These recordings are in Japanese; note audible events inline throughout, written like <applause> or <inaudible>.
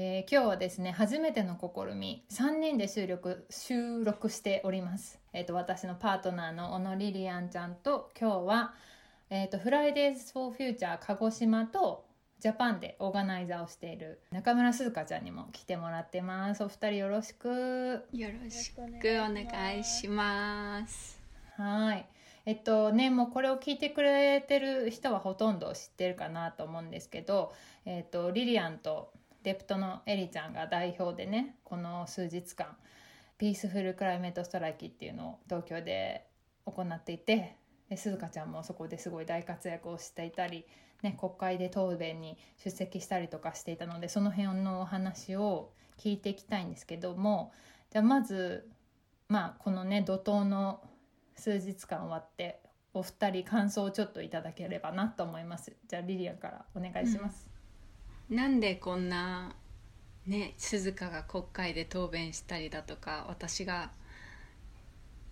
えー今日はですね初めての試み3人で収録収録しております、えー、と私のパートナーの小野リリアンちゃんと今日は、えー、とフライデーズ・フォー・フューチャー鹿児島とジャパンでオーガナイザーをしている中村鈴香ちゃんにも来てもらってますお二人よろしくよろしくお願いします。はい。えっとね、もうこれを聞いてくれてる人はほとんど知ってるかなと思うんですけど、えっと、リリアンとデプトのエリちゃんが代表でね、この数日間、ピースフルクライメートストライキっていうのを東京で行っていて、鈴香ちゃんもそこですごい大活躍をしていたり、ね、国会で答弁に出席したりとかしていたのでその辺のお話を聞いていきたいんですけどもじゃあまずまあこのね怒涛の数日間終わってお二人感想をちょっといただければなと思います。じゃあリリアからお願いします、なんでこんなね鈴鹿が国会で答弁したりだとか私が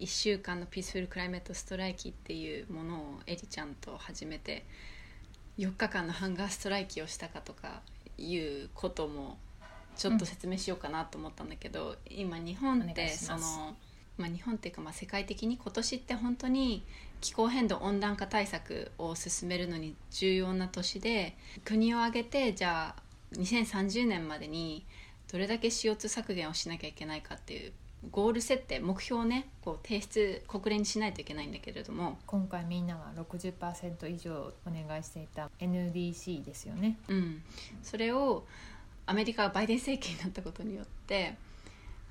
1週間のピースフルクライメートストライキっていうものをエリちゃんと始めて4日間のハンガーストライキをしたかとかいうこともちょっと説明しようかなと思ったんだけど、今日本ってその、まあ、日本っていうかまあ世界的に今年って本当に気候変動温暖化対策を進めるのに重要な年で国を挙げてじゃあ2030年までにどれだけ CO2 削減をしなきゃいけないかっていうゴール設定目標をねこう提出国連にしないといけないんだけれども、今回みんなが60%以上お願いしていた NDC ですよね。うん、それをアメリカがバイデン政権になったことによって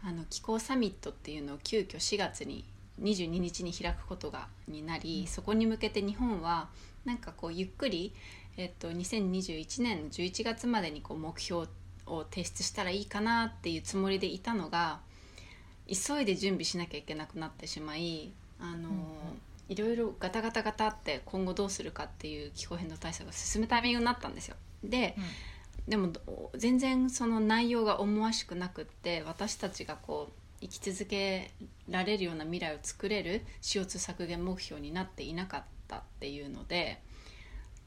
あの気候サミットっていうのを急遽4月に22日に開くことがになり、そこに向けて日本はなんかこうゆっくり、えっと、2021年の11月までにこう目標を提出したらいいかなっていうつもりでいたのが急いで準備しなきゃいけなくなってしまいあの、うんいろいろガタガタガタって今後どうするかっていう気候変動対策が進むタイミングになったんですよ。で、でもど全然その内容が思わしくなくって私たちがこう生き続けられるような未来を作れる CO2 削減目標になっていなかったっていうので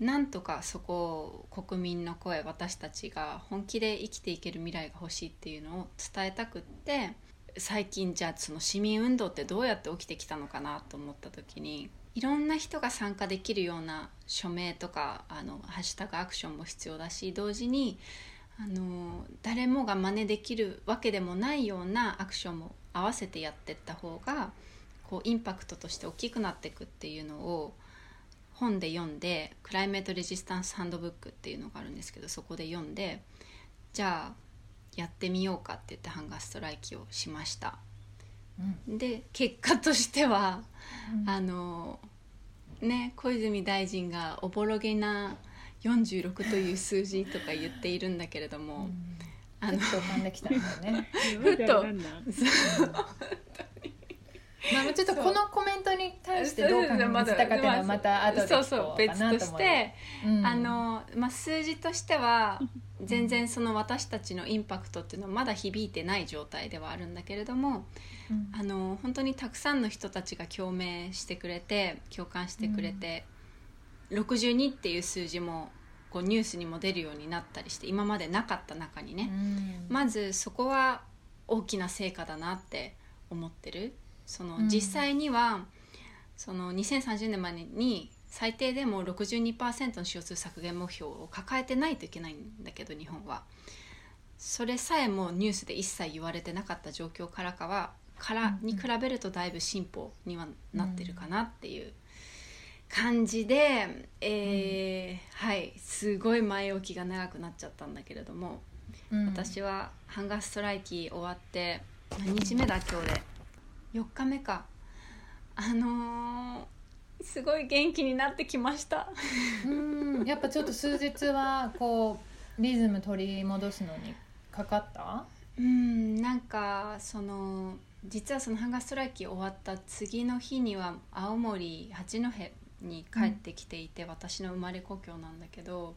なんとかそこを国民の声私たちが本気で生きていける未来が欲しいっていうのを伝えたくって最近じゃあその市民運動ってどうやって起きてきたのかなと思った時にいろんな人が参加できるような署名とかあのハッシュタグアクションも必要だし同時にあの誰もが真似できるわけでもないようなアクションも合わせてやっていった方がこうインパクトとして大きくなっていくっていうのを本で読んで「クライメート・レジスタンス・ハンドブック」っていうのがあるんですけどそこで読んでじゃあやってみようかって言ってハンガーストライキをしました。うんで結果としてはうんあのね小泉大臣がおぼろげな46という数字とか言っているんだけれども、あのふっと浮かんできたんだよね。ふっと。まあちょっとこのコメントに対してどう感じたかっていうのはまた後でそうそう別なとして、うん。あのまあ、数字としては全然その私たちのインパクトっていうのはまだ響いてない状態ではあるんだけれどもうん。あの本当にたくさんの人たちが共鳴してくれて共感してくれて、62っていう数字もこうニュースにも出るようになったりして今までなかった中にね、うん。まずそこは大きな成果だなって思ってる。そのうん。実際には、その2030年までに最低でも62%の CO2 削減目標を抱えてないといけないんだけど日本は。それさえもニュースで一切言われてなかった状況からかはからに比べるとだいぶ進歩にはなってるかなっていう感じで、えーはいすごい前置きが長くなっちゃったんだけれども、うん。私はハンガーストライキ終わって何日目だ今日で？4日目か。あのーすごい元気になってきました。うん。やっぱちょっと数日はこうリズム取り戻すのにかかった？うんなんかその実はそのハンガーストライキ終わった次の日には青森八戸に帰ってきていて、私の生まれ故郷なんだけど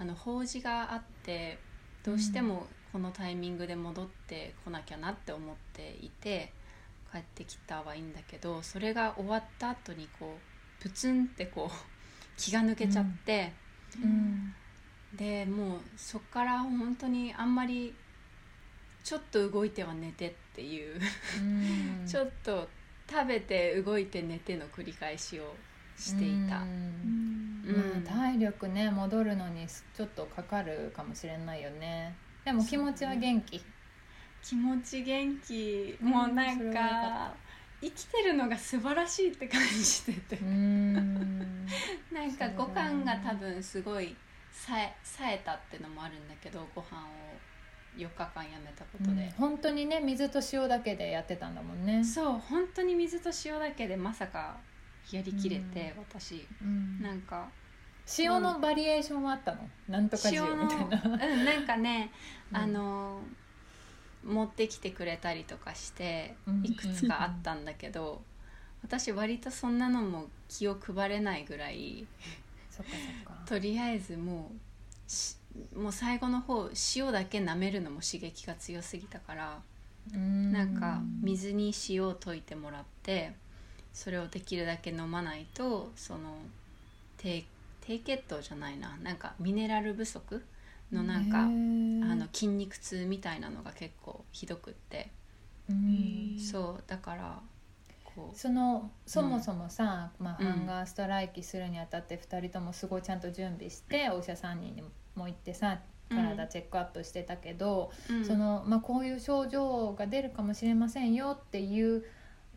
あの法事があってどうしてもこのタイミングで戻ってこなきゃなって思っていて帰ってきたはいいんだけどそれが終わった後にこうプツンってこう <laughs> 気が抜けちゃって、うん。でもうそっから本当にあんまりちょっと動いては寝てっていう、うん。<laughs> ちょっと食べて動いて寝ての繰り返しをしていた。うん。体力ね戻るのにちょっとかかるかもしれないよね。でも気持ちは元気。気持ち元気。うん。もうなんかか生きてるのが素晴らしいって感じてて。うーん。<laughs> なんか五感が多分すごいさえ冴えたってのもあるんだけどご飯を4日間やめたことで、本当にね水と塩だけでやってたんだもんね。そう本当に水と塩だけでまさかやりきれて、私。うん。なんか塩のバリエーションはあったの？なんとか塩みたいな。うんなんかね、<laughs> うん。あの持ってきてくれたりとかしてうん。いくつかあったんだけど、私割とそんなのも気を配れないぐらいとりあえずもうしもう最後の方塩だけ舐めるのも刺激が強すぎたから、うん。なんか水に塩を溶いてもらってそれをできるだけ飲まないとその低低血糖じゃないな。なんかミネラル不足のなんか、あの筋肉痛みたいなのが結構ひどくって、うん。そうだからそのそもそもさ、まあ、うん。ハンガーストライキするにあたって2人ともすごいちゃんと準備してお医者さんにも行ってさ体チェックアップしてたけど、うん。そのまあ、こういう症状が出るかもしれませんよっていう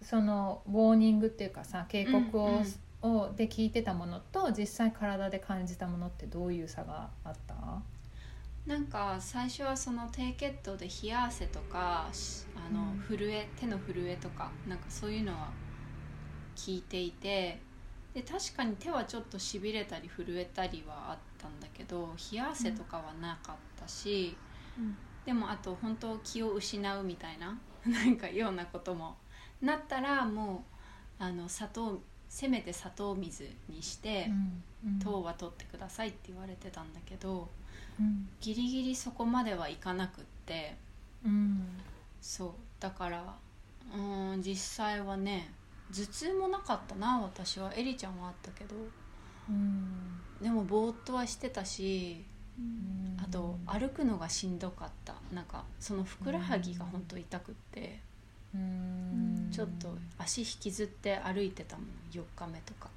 そのウォーニングっていうかさ警告を,、をで聞いてたものと実際体で感じたものってどういう差があった？なんか最初はその低血糖で冷や汗とかしあのうん。震え手の震えとかなんかそういうのは聞いていてで確かに手はちょっとしびれたり震えたりはあったんだけど冷や汗とかはなかったし、でもあと本当気を失うみたいな <laughs> なんかようなこともなったらもうあの砂糖せめて砂糖水にして、うん糖は取ってくださいって言われてたんだけどうん。ギリギリそこまではいかなくってうん。そう。だからうーん実際はね頭痛もなかったな私は。エリちゃんはあったけど。うん。でもぼーっとはしてたしうん。あと歩くのがしんどかった。なんかそのふくらはぎが本当痛くって。うんちょっと足引きずって歩いてたもん4日目とか。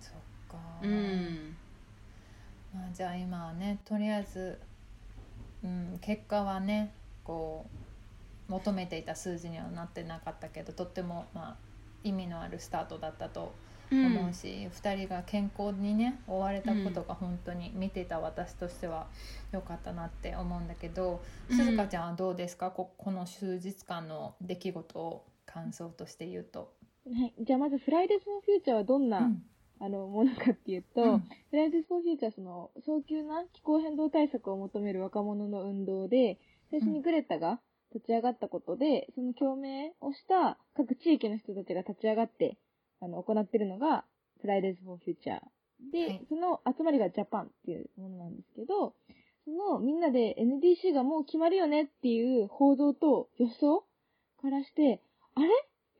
そっか。うん。まあ、じゃあ今はねとりあえず、うん、結果はねこう求めていた数字にはなってなかったけどとっても、まあ、意味のあるスタートだったと思うし、2人が健康にね終われたことが本当に見てた私としては良かったなって思うんだけど、うん。鈴香ちゃんはどうですか？ここの数日間の出来事を感想として言うと。はい。じゃあまず、フライデーズ・フォー・フューチャーはどんな、うん。あの、ものかっていうと、うん。フライデーズ・フォー・フューチャーはその、早急な気候変動対策を求める若者の運動で、最初にグレタが立ち上がったことで、その共鳴をした各地域の人たちが立ち上がって、あの、行っているのが、フライデーズ・フォー・フューチャー。で、はいその集まりがジャパンっていうものなんですけど、そのみんなで NDC がもう決まるよねっていう報道と予想からして、あれ？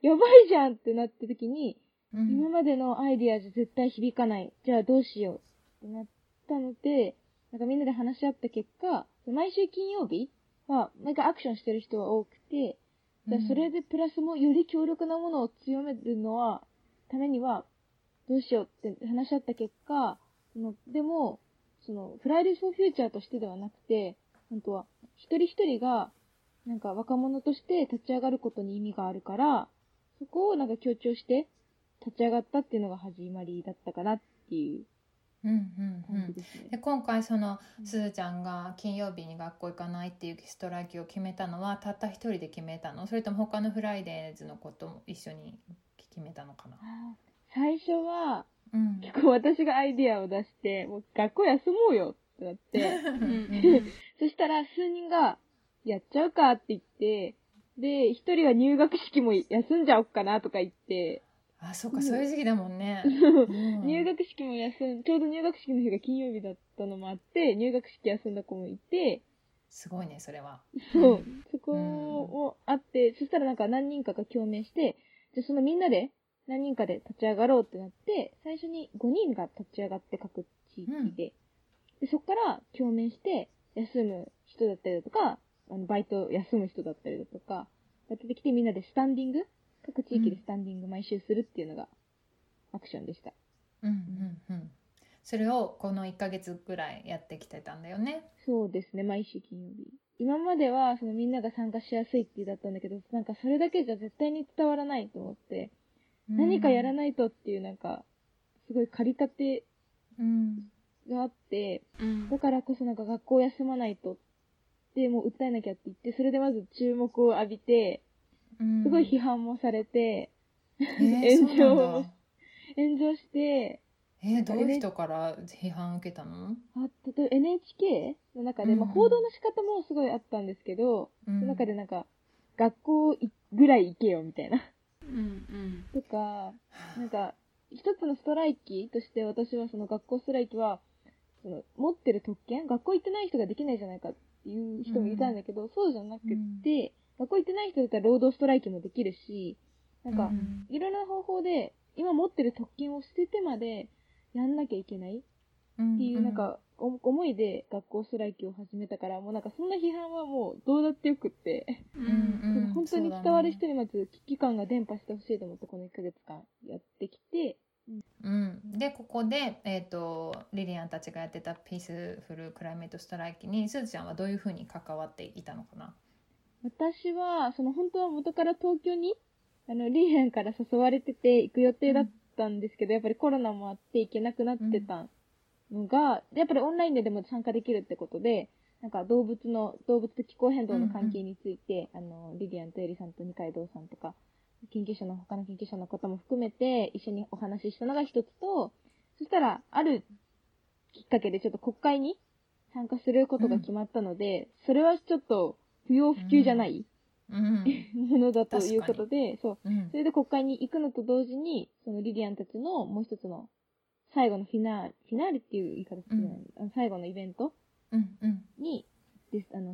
やばいじゃんってなった時に、うん今までのアイディアじゃ絶対響かない。じゃあどうしようってなったので、なんかみんなで話し合った結果、毎週金曜日は、なんかアクションしてる人が多くて、じゃあそれでプラスもより強力なものを強めるのは、ためには、どうしようって話し合った結果、そのでも、その、フライデーフォーフューチャーとしてではなくて、本当は、一人一人が、なんか若者として立ち上がることに意味があるから、そこをなんか強調して立ち上がったっていうのが始まりだったかなっていううんうんうん。で今回そのうん。すずちゃんが金曜日に学校行かないっていうストライキを決めたのはたった一人で決めたの？それとも他のフライデーズのことも一緒に決めたのかな。最初は、うん。結構私がアイディアを出して、もう学校休もうよってなって、うん。<laughs> そしたら数人が、やっちゃうかって言って、で、一人は入学式も休んじゃおっかなとか言って、あそうかそういう時期だもんね、<laughs> うん。入学式も休ん、ちょうど入学式の日が金曜日だったのもあって、入学式休んだ子もいて、すごいねそれは。そう、うん。そこもあって、そしたらなんか何人かが共鳴して、じゃあそのみんなで、何人かで立ち上がろうってなって、最初に5人が立ち上がって各地域で、でそこから共鳴して、休む人だったりだとか、あのバイト休む人だったりだとか、が出てきてみんなでスタンディング各地域でスタンディング毎週するっていうのがアクションでした。うんうんうんそれをこの1ヶ月ぐらいやってきてたんだよねそうですね、毎週金曜日。今までは、そのみんなが参加しやすいっていうだったんだけど、なんかそれだけじゃ絶対に伝わらないと思って、何かやらい、ないとっていうなんか、すごい駆り立てうんがあって、うん。だからこそなんか学校休まないとって、もう訴えなきゃって言って、それでまず注目を浴びて、うん。すごい批判もされて、えー炎上炎上して、えーどういう人から批判受けたの、あ例えば NHK の中で、うん。まあ、報道の仕方もすごいあったんですけど、うん。その中でなんか、学校いぐらい行けよみたいな。うんうん。とか、なんか、一つのストライキとして私はその学校ストライキは、その持ってる特権学校行ってない人ができないじゃないかっていう人もいたんだけど、そうじゃなくって、学校行ってない人だったら労働ストライキもできるし、なんか、うん。いろんな方法で、今持ってる特権を捨ててまでやんなきゃいけない？っていう、なんか、お思いで学校ストライキを始めたから、もうなんかそんな批判はもうどうだってよくって、ううん。んうん本当に伝わる人にまず危機感が伝播してほしいと思ってこの1ヶ月間やってきて、うん、でここで、えー、とリリアンたちがやってたピースフルクライメートストライキにすずちゃんはどういうふうに関わっていたのかな？私は、その本当は元から東京に、あの、リーヘンから誘われてて行く予定だったんですけど、やっぱりコロナもあって行けなくなってたのが、やっぱりオンラインででも参加できるってことで、なんか動物の、動物と気候変動の関係について、あの、リリアンとエリさんと二階堂さんとか、研究者の、他の研究者の方も含めて一緒にお話ししたのが一つと、そしたら、あるきっかけでちょっと国会に参加することが決まったので、それはちょっと不要不急じゃない、うん、ものだということで、そう。うん。それで国会に行くのと同時に、そのリリアンたちのもう一つの最後のフィナーレ、フィナーレっていう言い方してな最後のイベント？うんうん。に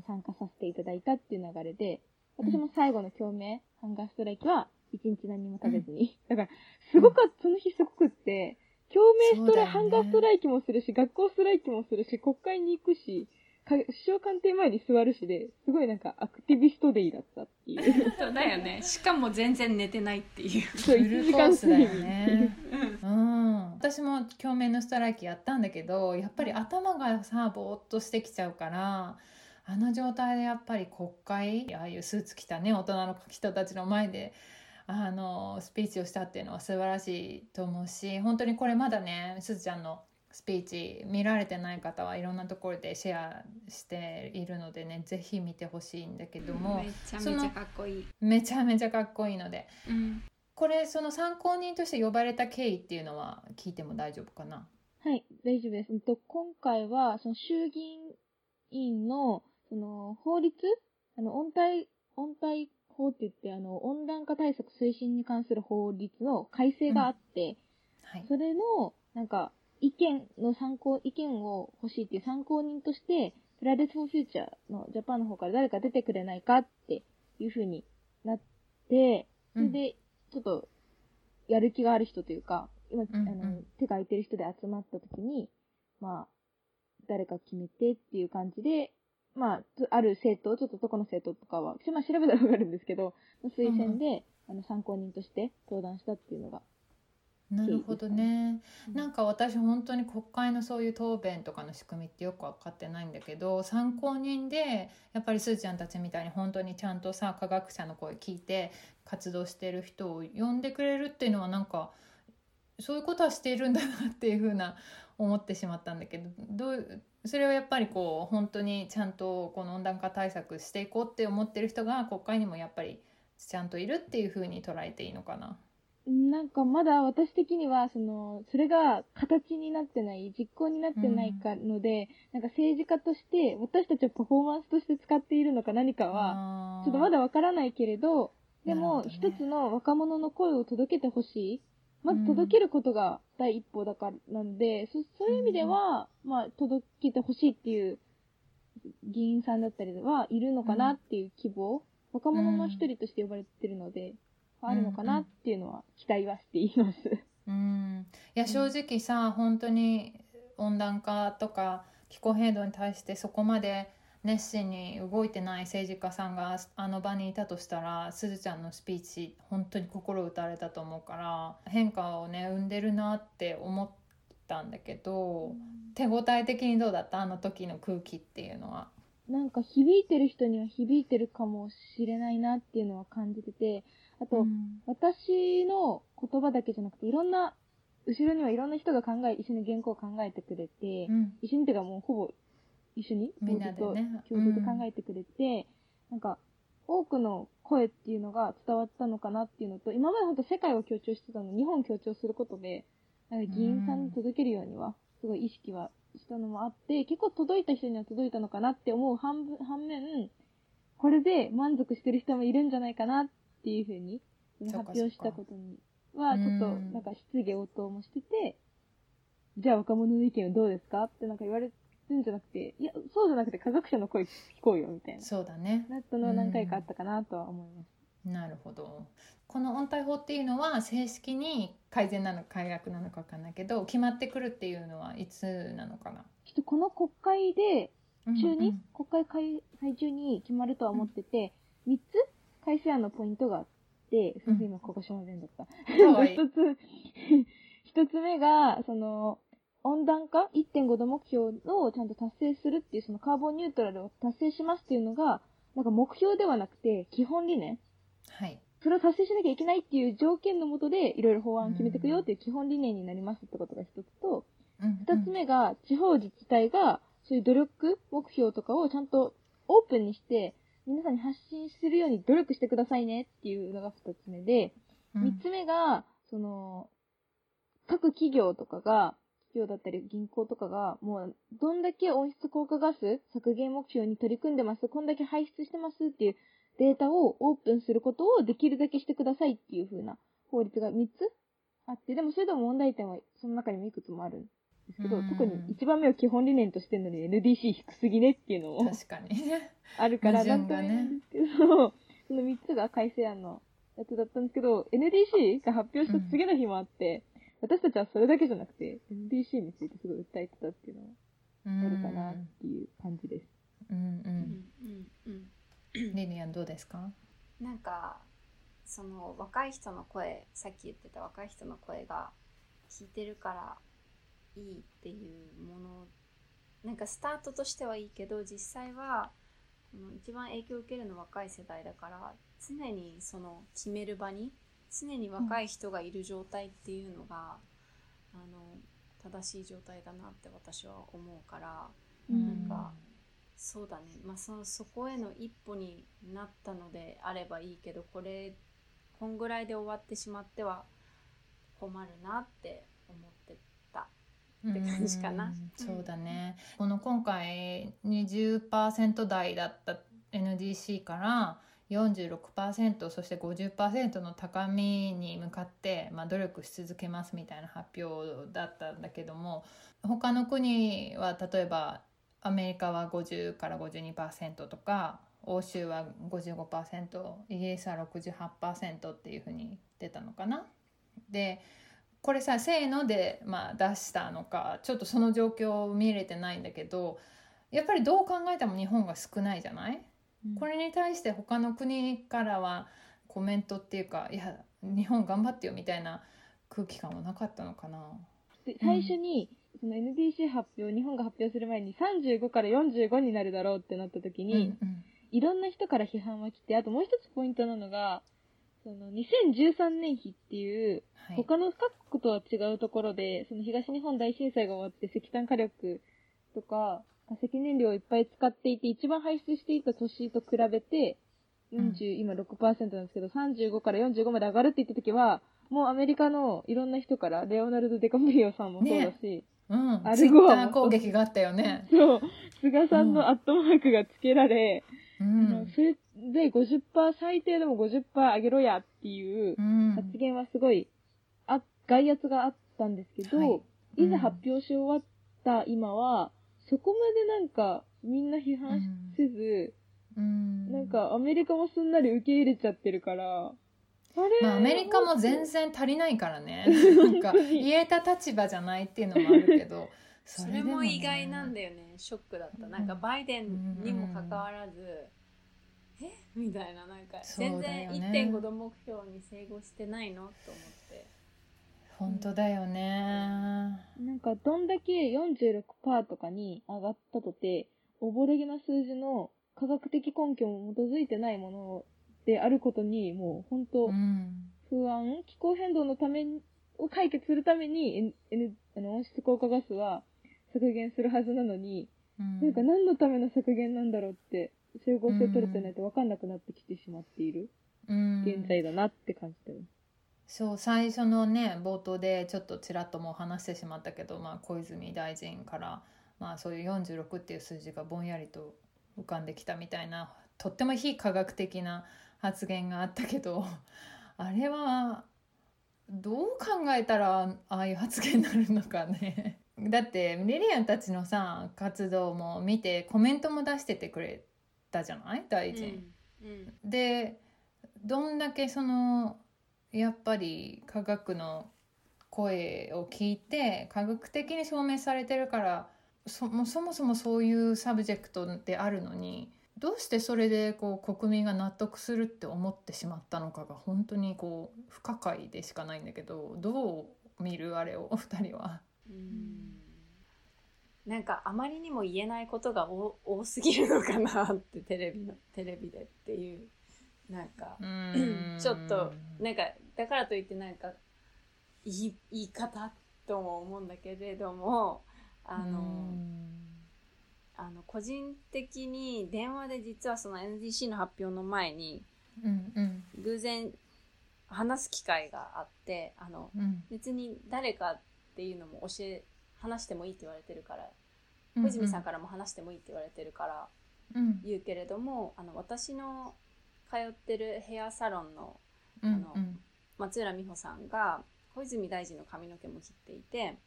参加させていただいたっていう流れで、私も最後の共鳴、ハンガーストライキは一日何も食べずに。だから、すごかった、その日すごくって、共鳴ストライ、ハンガーストライキもするし、学校ストライキもするし、国会に行くし、か首相官邸前に座るしで、すごいなんかアクティビストデイだったっていう。そうだよね。しかも全然寝てないっていう。<laughs> そう、フ1ル時間コースだよ睡眠ね。うん、私も共鳴のストライキやったんだけどやっぱり頭がさぼーっとしてきちゃうからあの状態でやっぱり国会ああいうスーツ着たね大人の人たちの前であのスピーチをしたっていうのは素晴らしいと思うし本当にこれまだねすずちゃんのスピーチ見られてない方はいろんなところでシェアしているのでねぜひ見てほしいんだけどもめちゃめちゃかっこいい、めちゃめちゃかっこいいのでうん、これその参考人として呼ばれた経緯っていうのは聞いても大丈夫かな？はい、大丈夫です。うんと今回は、その衆議院委員の、その、法律あの、温対、温対法って言って、あの、温暖化対策推進に関する法律の改正があって、はい。それの、なんか、意見の参考、意見を欲しいっていう参考人として、フライデーズ・フォー・フューチャーのジャパンの方から誰か出てくれないかっていう風になって、それで、ちょっと、やる気がある人というか、今、あの、手が空いてる人で集まった時に、まあ、誰か決めてっていう感じで、まあ、つある政党、ちょっとどこの政党とかは、まあ調べたらわかるんですけど、推薦で、あの、参考人として登壇したっていうのが、なるほどねうんなんか私本当に国会のそういう答弁とかの仕組みってよく分かってないんだけど参考人でやっぱりすーちゃんたちみたいに本当にちゃんとさ科学者の声聞いて活動してる人を呼んでくれるっていうのはなんかそういうことはしているんだなっていうふうな思ってしまったんだけどどうそれはやっぱりこう本当にちゃんとこの温暖化対策していこうって思ってる人が国会にもやっぱりちゃんといるっていうふうに捉えていいのかな。なんかまだ私的には、その、それが形になってない、実行になってないかので、なんか政治家として、私たちをパフォーマンスとして使っているのか何かは、はちょっとまだわからないけれど、でも、一つの若者の声を届けてほしい。まず届けることが第一歩だから、なんで、そそういう意味では、まあ、届けてほしいっていう議員さんだったりはいるのかなっていう希望、若者の一人として呼ばれてるので、あるのかなっていうのは期待はしています。うん。いや正直さ、本当に温暖化とか気候変動に対してそこまで熱心に動いてない政治家さんがあの場にいたとしたらすずちゃんのスピーチ本当に心打たれたと思うから変化をね生んでるなって思ったんだけど手応え的にどうだった？あの時の空気っていうのは。なんか響いてる人には響いてるかもしれないなっていうのは感じてて、あと、うん。私の言葉だけじゃなくて、いろんな、後ろにはいろんな人が考え、一緒に原稿を考えてくれて、うん。一緒にっていうかもうほぼ一緒に、みんなでね。共同で考えてくれて、なんか、多くの声っていうのが伝わったのかなっていうのと、今まで本当世界を強調してたのに、日本を強調することで、なんか議員さんに届けるようには、すごい意識はしたのもあって、結構届いた人には届いたのかなって思う反分反面、これで満足してる人もいるんじゃないかなっていうふうに、発表したことには、ちょっとうん。なんか質疑応答もしてて、じゃあ若者の意見はどうですかってなんか言われるんじゃなくて、いや、そうじゃなくて科学者の声聞こうよみたいな。そうだね。なったのは何回かあったかなとは思います。なるほど。この温帯法っていうのは正式に改善なのか改悪なのか分かんないけど決まってくるっていうのはいつなのかな？ちょっとこの国会で、中に、うん国会開催中に決まるとは思ってて、3つ改正案のポイントがあって、すみません、今ここしませんだった。<laughs> 一つ、一つ目が、その、温暖化1.5度目標をちゃんと達成するっていう、そのカーボンニュートラルを達成しますっていうのが、なんか目標ではなくて、基本理念。はい。それを達成しなきゃいけないっていう条件のもとで、いろいろ法案決めていくよっていう基本理念になりますってことが一つと、うん。二つ目が、地方自治体が、そういう努力目標とかをちゃんとオープンにして、皆さんに発信するように努力してくださいねっていうのが二つ目で、うん。三つ目が、その、各企業とかが、企業だったり銀行とかが、もう、どんだけ温室効果ガス削減目標に取り組んでます、こんだけ排出してますっていうデータをオープンすることをできるだけしてくださいっていう風な法律が3つあって、でもそれでも問題点はその中にもいくつもある。んですけど、うん。特に一番目を基本理念としてるのに NDC 低すぎねっていうのも確かに。ね <laughs> あるから、矛なんともその3つが改正案のやつだったんですけど、NDC が発表した次の日もあって、私たちはそれだけじゃなくて、NDC についてすごい訴えてたっていうのはあるかなっていう感じです。うんううんんうん。リリアンどうですか？なんかその若い人の声さっき言ってた若い人の声が聞いてるからいいっていうものなんかスタートとしてはいいけど実際は一番影響を受けるのは若い世代だから常にその決める場に常に若い人がいる状態っていうのが、あの正しい状態だなって私は思うからうんなんかそうだね、まあ、そのそこへの一歩になったのであればいいけどこれこんぐらいで終わってしまっては困るなって思ってた。って感じかな。うんそうだね。この今回20%台だった NDC から46%そして50%の高みに向かって、まあ、努力し続けますみたいな発表だったんだけども他の国は例えばアメリカは50から52%とか欧州は55%イギリスは68%っていうふうに出たのかな。でこれさせーので、まあ、出したのかちょっとその状況を見れてないんだけどやっぱりどう考えても日本が少ないじゃない、これに対して他の国からはコメントっていうかいや日本頑張ってよみたいな空気感はなかったのかな？で最初に、その NDC 発表、日本が発表する前に35から45になるだろうってなった時に、うんうん。いろんな人から批判は来て、あともう一つポイントなのが、その2013年比っていう、はい。他の各国とは違うところで、その東日本大震災が終わって石炭火力とか化石燃料をいっぱい使っていて、一番排出していた年と比べて、40、今6%なんですけど、35から45まで上がるって言った時は、もうアメリカのいろんな人から、レオナルド・デカプリオさんもそうだし、うん。アルゴ攻撃があったよね。そう、菅さんのアットマークがつけられ、うあのんそれで50%、最低でも50%上げろやっていううん。発言はすごい、あ、外圧があったんですけど、はい。いざ発表し終わった今は、そこまでなんかみんな批判せず、うん。なんかアメリカもすんなり受け入れちゃってるから、まあ、アメリカも全然足りないからね。<laughs> なんか言えた立場じゃないっていうのもあるけどそれも意外なんだよね。ショックだった。なんかバイデンにもかかわらず、え？みたいななんか全ね。然1.5度目標に整合してないの？と思って。本当だよね。なんかどんだけ46%とかに上がったとて、おぼろげな数字の科学的根拠も基づいてないものであることに、もう本当うん。不安、気候変動のために、を解決するために、N N あの温室効果ガスは削減するはずなのに、うんなんか何のための削減なんだろうって、集合性取れてないと分かんなくなってきてしまっているうん現在だなって感じてます。そう最初のね冒頭でちょっとちらっともう話してしまったけど、まあ、小泉大臣から、まあ、そういう46っていう数字がぼんやりと浮かんできたみたいなとっても非科学的な発言があったけど <laughs> あれはどう考えたらああいう発言になるのかね。だってリリアンたちのさ活動も見てコメントも出しててくれたじゃない？大臣。うん。でどんだけそのやっぱり科学の声を聞いて科学的に証明されてるからそもそもそもそういう subject であるのにどうしてそれでこう国民が納得するって思ってしまったのかが本当にこう不可解でしかないんだけどどう見る？あれをお二人は。うんなんかあまりにも言えないことが多多すぎるのかなってテレビのテレビでっていうなんかちょっとなんかだからといってなんか言い方とも思うんだけれどもあのあの個人的に電話で実はその NDC の発表の前にうんうん。偶然話す機会があってあのうん。別に誰かっていうのも教え話してもいいって言われてるからうん小泉さんからも話してもいいって言われてるからうん。言うけれどもあの私の通ってるヘアサロンのうんあの松浦美穂さんが小泉大臣の髪の毛も切っていて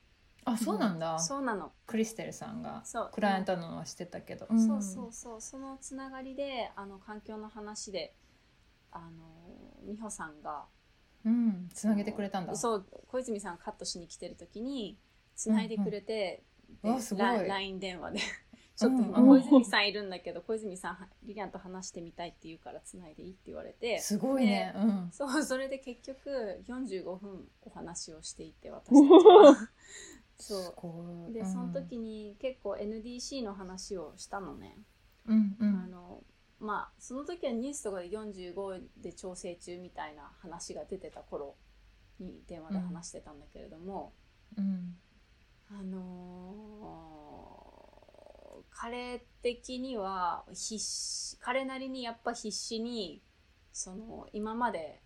あそうなんだ。そうなの、クリステルさんがクライアントのはしてたけど、そうそうそう。そのつながりであの環境の話であの美穂さんがうん。つなげてくれたんだ。そう小泉さんがカットしに来てる時につないでくれて、うんうん。でわすごい。LINE 電話で。<laughs> ちょっと今うん。小泉さんいるんだけど小泉さんリリアンと話してみたいって言うからつないでいいって言われて。すごいね、うん。そうそれで結局45分お話をしていて私たちは。<laughs> そう。でその時に結構 NDC の話をしたのね、うんうあんのまあその時はニュースとかで45で調整中みたいな話が出てた頃に電話で話してたんだけれども、うんあのー彼的には必死彼なりにやっぱ必死にその今まで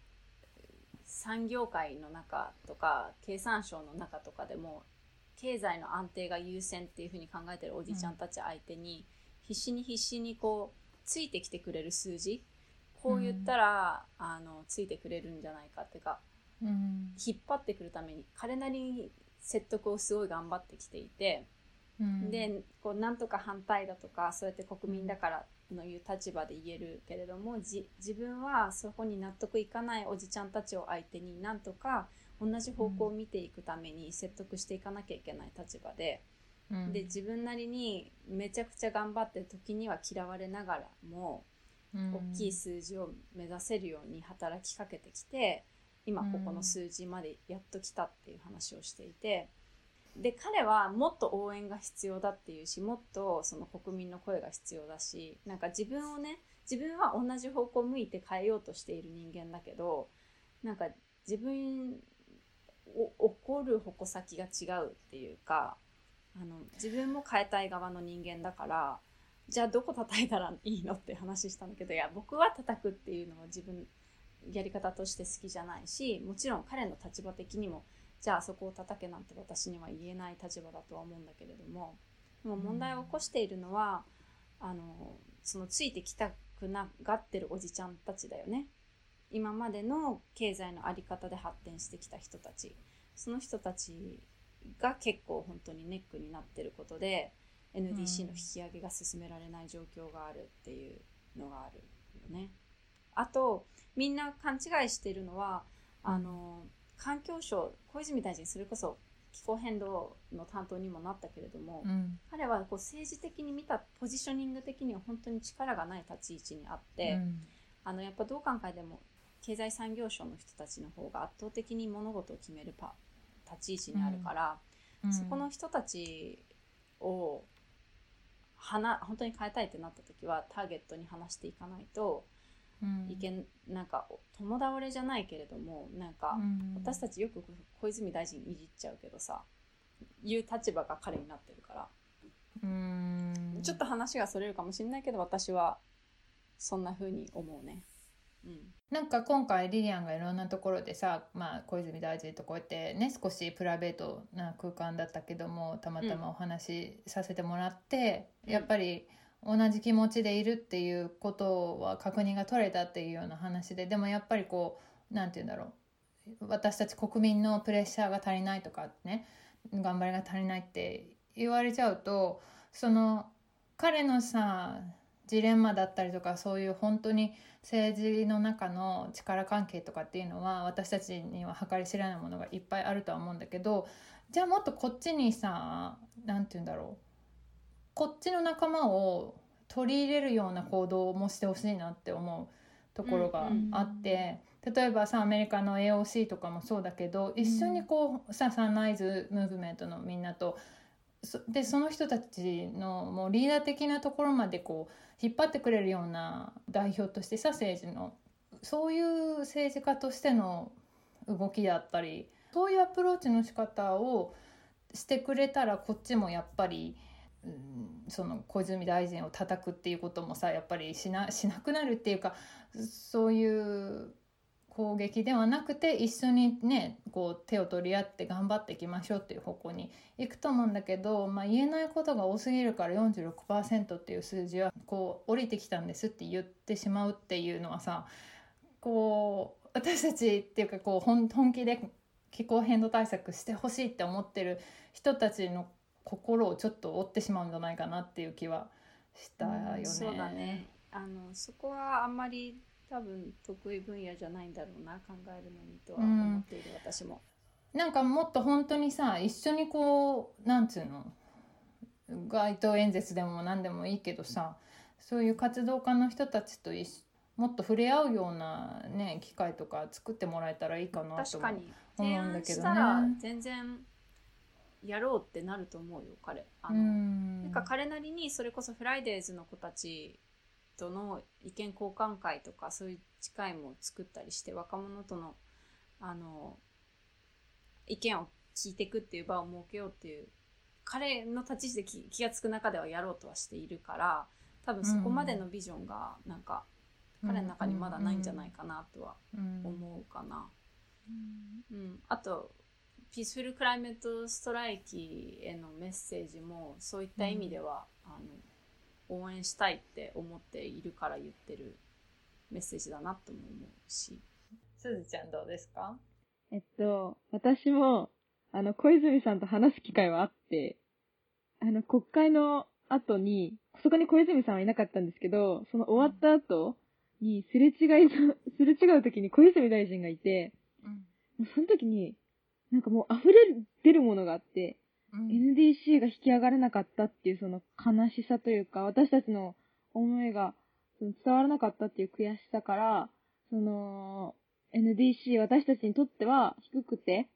産業界の中とか経産省の中とかでも経済の安定が優先っていうふうに考えてるおじちゃんたち相手に、必死に必死にこうついてきてくれる数字こう言ったら、あのついてくれるんじゃないかっていうかうん。引っ張ってくるために彼なりに説得をすごい頑張ってきていて、うんでこうなんとか反対だとかそうやって国民だからのいう立場で言えるけれどもじ自分はそこに納得いかないおじちゃんたちを相手になんとか同じ方向を見ていくために説得していかなきゃいけない立場で。うんで自分なりにめちゃくちゃ頑張って時には嫌われながらもうん大きい数字を目指せるように働きかけてきて今ここの数字までやっと来たっていう話をしていてで彼はもっと応援が必要だっていうしもっとその国民の声が必要だしなんか自分をね自分は同じ方向を向いて変えようとしている人間だけどなんか自分を怒る矛先が違うっていうかあの自分も変えたい側の人間だからじゃあどこ叩いたらいいのって話したんだけどいや僕は叩くっていうのは自分やり方として好きじゃないしもちろん彼の立場的にもじゃあそこを叩けなんて私には言えない立場だとは思うんだけれどもでも問題を起こしているのは、あのそのついてきたくながってるおじちゃんたちだよね今までの経済の在り方で発展してきた人たちその人たちが結構本当にネックになってることで NDC の引き上げが進められない状況があるっていうのがあるよね。あとみんな勘違いしてるのはあの環境省小泉大臣それこそ気候変動の担当にもなったけれども、うん。彼はこう政治的に見たポジショニング的には本当に力がない立ち位置にあって、あのやっぱどう考えても経済産業省の人たちの方が圧倒的に物事を決めるパ立ち位置にあるから、うん。そこの人たちをはな本当に変えたいってなった時はターゲットに話していかないと、うんいけんなんか共倒れじゃないけれどもなんか、うん。私たちよく小泉大臣いじっちゃうけどさ言う立場が彼になってるから、うん。ちょっと話がそれるかもしれないけど私はそんな風に思うね。うん。なんか今回リリアンがいろんなところでさ、まあ、小泉大臣とこうやってね少しプライベートな空間だったけどもたまたまお話しさせてもらって、うん。やっぱり同じ気持ちでいるっていうことは確認が取れたっていうような話ででもやっぱりこうなんて言うんだろう。私たち国民のプレッシャーが足りないとかね頑張りが足りないって言われちゃうとその彼のさジレンマだったりとかそういう本当に政治の中の力関係とかっていうのは私たちには計り知れないものがいっぱいあるとは思うんだけどじゃあもっとこっちにさ何て言うんだろう。こっちの仲間を取り入れるような行動もしてほしいなって思うところがあって、例えばさアメリカの AOC とかもそうだけど一緒にこうさサンライズムーブメントのみんなとそでその人たちのもうリーダー的なところまでこう引っ張ってくれるような代表としてさ政治のそういう政治家としての動きだったりそういうアプローチの仕方をしてくれたらこっちもやっぱり、うん、その小泉大臣を叩くっていうこともさやっぱりしなしなくなるっていうかそういう攻撃ではなくて一緒にねこう手を取り合って頑張っていきましょうっていう方向に行くと思うんだけど、まあ、言えないことが多すぎるから46%っていう数字はこう降りてきたんですって言ってしまうっていうのはさこう私たちっていうかこう本気で気候変動対策してほしいって思ってる人たちの心をちょっと折ってしまうんじゃないかなっていう気はしたよね。そうだねあのそこはあんまり多分得意分野じゃないんだろうな考えるのにとは思っている、私も。なんかもっと本当にさ一緒にこうなんつうの街頭演説でも何でもいいけどさそういう活動家の人たちと一緒もっと触れ合うようなね機会とか作ってもらえたらいいかなと思提うんだけどね全然やろうってなると思うよ彼。あうの、ん。なんか彼なりにそれこそフライデーズの子たちとの意見交換会とかそういう機会も作ったりして若者とのあの意見を聞いていくっていう場を設けようっていう彼の立ち位置で気気が付く中ではやろうとはしているから多分そこまでのビジョンがなんか彼の中にまだないんじゃないかなとはうん。思うかな。うん、あとピースフルクライメットストライキへのメッセージもそういった意味では、あの応援したいって思っているから言ってるメッセージだなとも思うし。すずちゃんどうですか？えっと、私も、あの、小泉さんと話す機会はあって、あの、国会の後に、そこに小泉さんはいなかったんですけど、その終わった後に、すれ違いの、すれ違う時に小泉大臣がいて、もうその時に、なんかもう溢れ出るものがあって、NDC が引き上がれなかったっていうその悲しさというか、私たちの思いがその伝わらなかったっていう悔しさから、その NDC 私たちにとっては低くて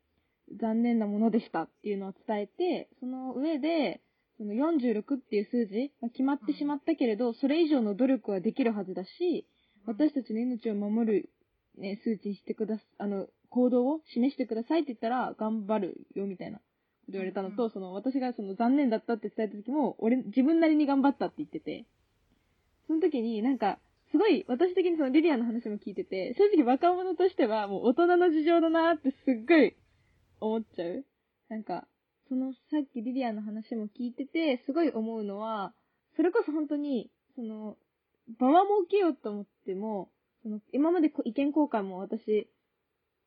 残念なものでしたっていうのを伝えて、その上で、その46っていう数字が決まってしまったけれど、それ以上の努力はできるはずだし、私たちの命を守る、ね、数値にしてくだす、あの、行動を示してくださいって言ったら、頑張るよ、みたいな。こと言われたのと、その、私がその残念だったって伝えた時も、俺、自分なりに頑張ったって言ってて、その時になんか、すごい、私的にそのリリアの話も聞いてて、正直若者としてはもう大人の事情だなってすっごい思っちゃう。なんか、そのさっきリリアの話も聞いてて、すごい思うのは、それこそ本当に、その、場は設けようと思っても、その、今まで意見交換も私、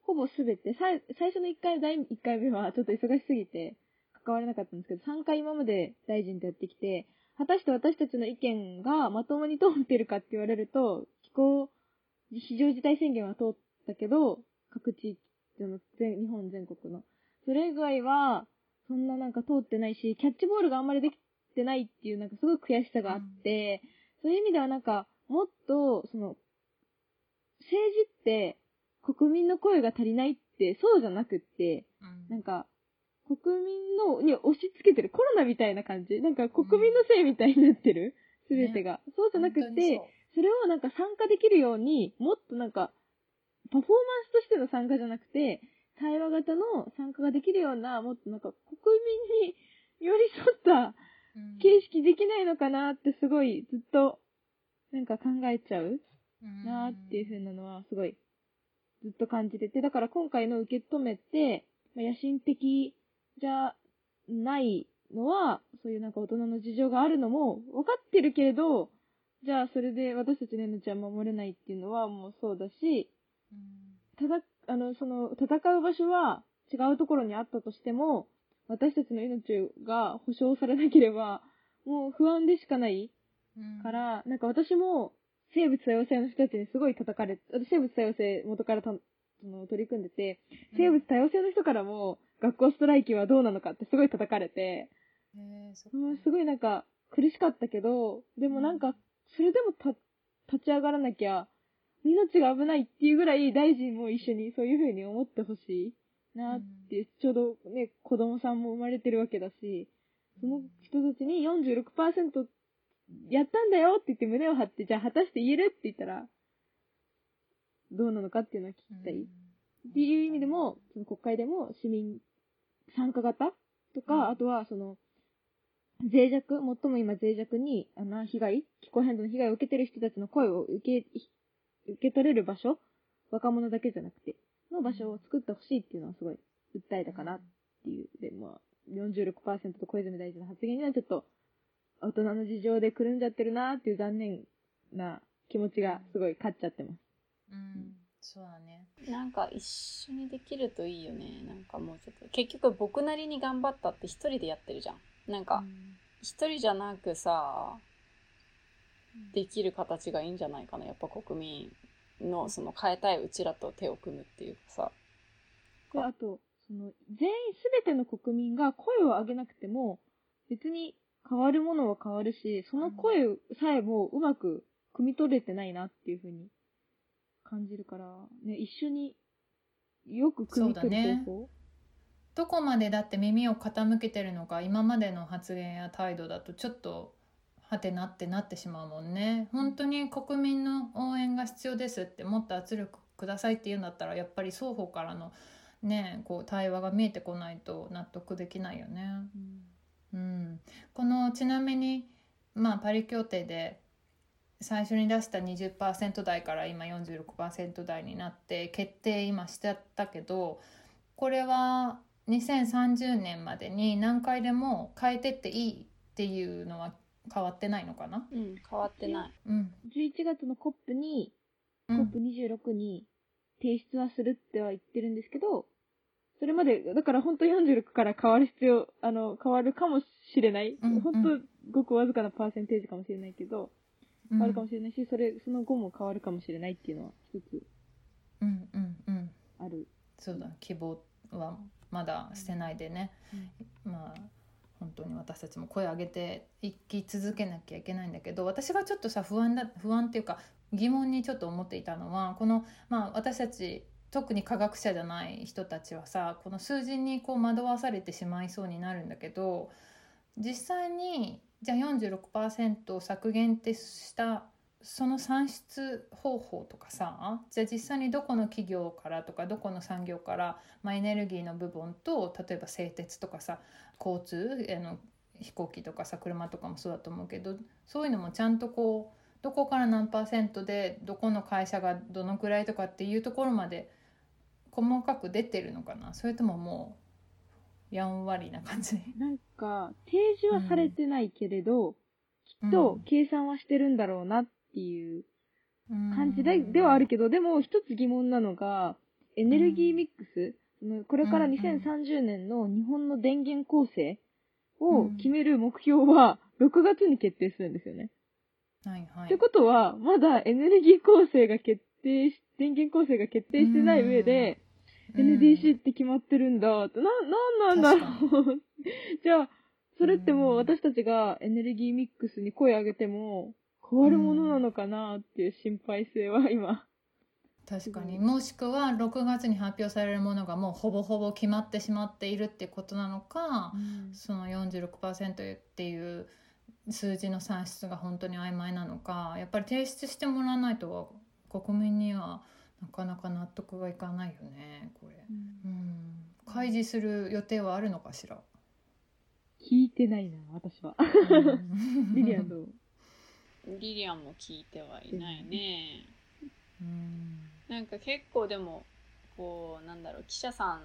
ほぼすべて、最最初の1回、第1回目はちょっと忙しすぎて関われなかったんですけど、3回今まで大臣とやってきて、果たして私たちの意見がまともに通ってるかって言われると、気候非常事態宣言は通ったけど、各地域の全、日本全国の。それ以外は、そんななんか通ってないし、キャッチボールがあんまりできてないっていうなんかすごい悔しさがあって、うん、そういう意味ではなんか、もっと、その、政治って国民の声が足りないって、そうじゃなくって、うん、なんか、国民の、に押し付けてる。コロナみたいな感じ。なんか国民のせいみたいになってる。す、べ、てが、ね。そうじゃなくてそ、それをなんか参加できるように、もっとなんか、パフォーマンスとしての参加じゃなくて、対話型の参加ができるような、もっとなんか国民に寄り添った形式できないのかなってすごいずっとなんか考えちゃうなっていう風なのはすごいずっと感じてて、だから今回の受け止めて、まあ、野心的じゃないのは、そういうなんか大人の事情があるのも分かってるけれど、じゃあそれで私たちの命は守れないっていうのはもうそうだし、ただ、あの、その、戦う場所は違うところにあったとしても、私たちの命が保証されなければ、もう不安でしかないから、なんか私も生物多様性の人たちにすごい叩かれ、私生物多様性元からたその取り組んでて、生物多様性の人からも、学校ストライキはどうなのかってすごい叩かれて、えそすごいなんか苦しかったけど、でもなんか、それでもた立ち上がらなきゃ、命が危ないっていうぐらい大臣も一緒にそういう風に思ってほしいなって、ちょうどね、子供さんも生まれてるわけだし、その人たちに46%やったんだよって言って胸を張って、じゃあ果たして言えるって言ったら、どうなのかっていうのは聞きたい。っていう意味でも、その国会でも市民参加型とか、あとはその、脆弱、最も今脆弱に、あの、被害、気候変動の被害を受けてる人たちの声を受け、受け取れる場所若者だけじゃなくて、の場所を作ってほしいっていうのはすごい訴えたかなっていう。で、まあ、46%と小泉大臣の発言にはちょっと、大人の事情でくるんじゃってるなっていう残念な気持ちがすごい勝っちゃってます。うん、そうだね。なんか一緒にできるといいよね。なんかもうちょっと。結局僕なりに頑張ったって一人でやってるじゃん。なんか、一人じゃなくさ、できる形がいいんじゃないかな。やっぱ国民のその変えたいうちらと手を組むっていうかさ。で、あと、その、全員すべての国民が声を上げなくても、別に変わるものは変わるし、その声さえもうまく汲み取れてないなっていうふうに感じるから、ね、一緒によく汲み取る方法、ね、どこまでだって耳を傾けてるのか、今までの発言や態度だとちょっと、はてなってなってしまうもんね。本当に国民の応援が必要ですってもっと圧力くださいって言うんだったら、やっぱり双方からのね、こう対話が見えてこないと納得できないよね。うんうん、このちなみに、まあ、パリ協定で最初に出した20%台から今46%台になって決定今しちゃったけどこれは2030年までに何回でも変えてっていいっていうのは変わってないのかな？うん変わってない、うん、11月の COP に、COP26 に提出はするっては言ってるんですけどそれまで、だから本当46から変わる必要、あの、変わるかもしれない。うんうん、本当ごくわずかなパーセンテージかもしれないけど、変わるかもしれないし、それ、その後も変わるかもしれないっていうのは一つ、うんうんうん。ある。そうだ、希望はまだ捨てないでね。うん、まあ、本当に私たちも声を上げて生き続けなきゃいけないんだけど私がちょっとさ不安だ不安っていうか疑問にちょっと思っていたのはこの、まあ、私たち特に科学者じゃない人たちはさこの数字にこう惑わされてしまいそうになるんだけど実際にじゃあ46%削減ってしたその算出方法とかさじゃあ実際にどこの企業からとかどこの産業から、まあ、エネルギーの部分と例えば製鉄とかさ交通あの飛行機とかさ車とかもそうだと思うけどそういうのもちゃんとこうどこから何パーセントでどこの会社がどのくらいとかっていうところまで細かく出てるのかな？それとももうやんわりな感じ？なんか、提示はされてないけれど、きっと計算はしてるんだろうなっていう感じで,、ではあるけど、でも一つ疑問なのが、エネルギーミックス、そのこれから2030年の日本の電源構成を決める目標は6月に決定するんですよね。はいはい。ってことは、まだエネルギー構成が決定し、電源構成が決定してない上で、NDC って決まってるんだって、な、なんなんだろう。<laughs> じゃあ、それってもう私たちがエネルギーミックスに声上げても変わるものなのかなっていう心配性は今。確かに。もしくは6月に発表されるものがもうほぼほぼ決まってしまっているってことなのか、うん、その46%っていう数字の算出が本当に曖昧なのかやっぱり提出してもらわないと国民にはなかなか納得がいかないよねこれ、うん、うん、開示する予定はあるのかしら？聞いてないな私は、リリアンどう？リリアンも聞いてはいないね、うん、なんか結構でもこうなんだろう記者さん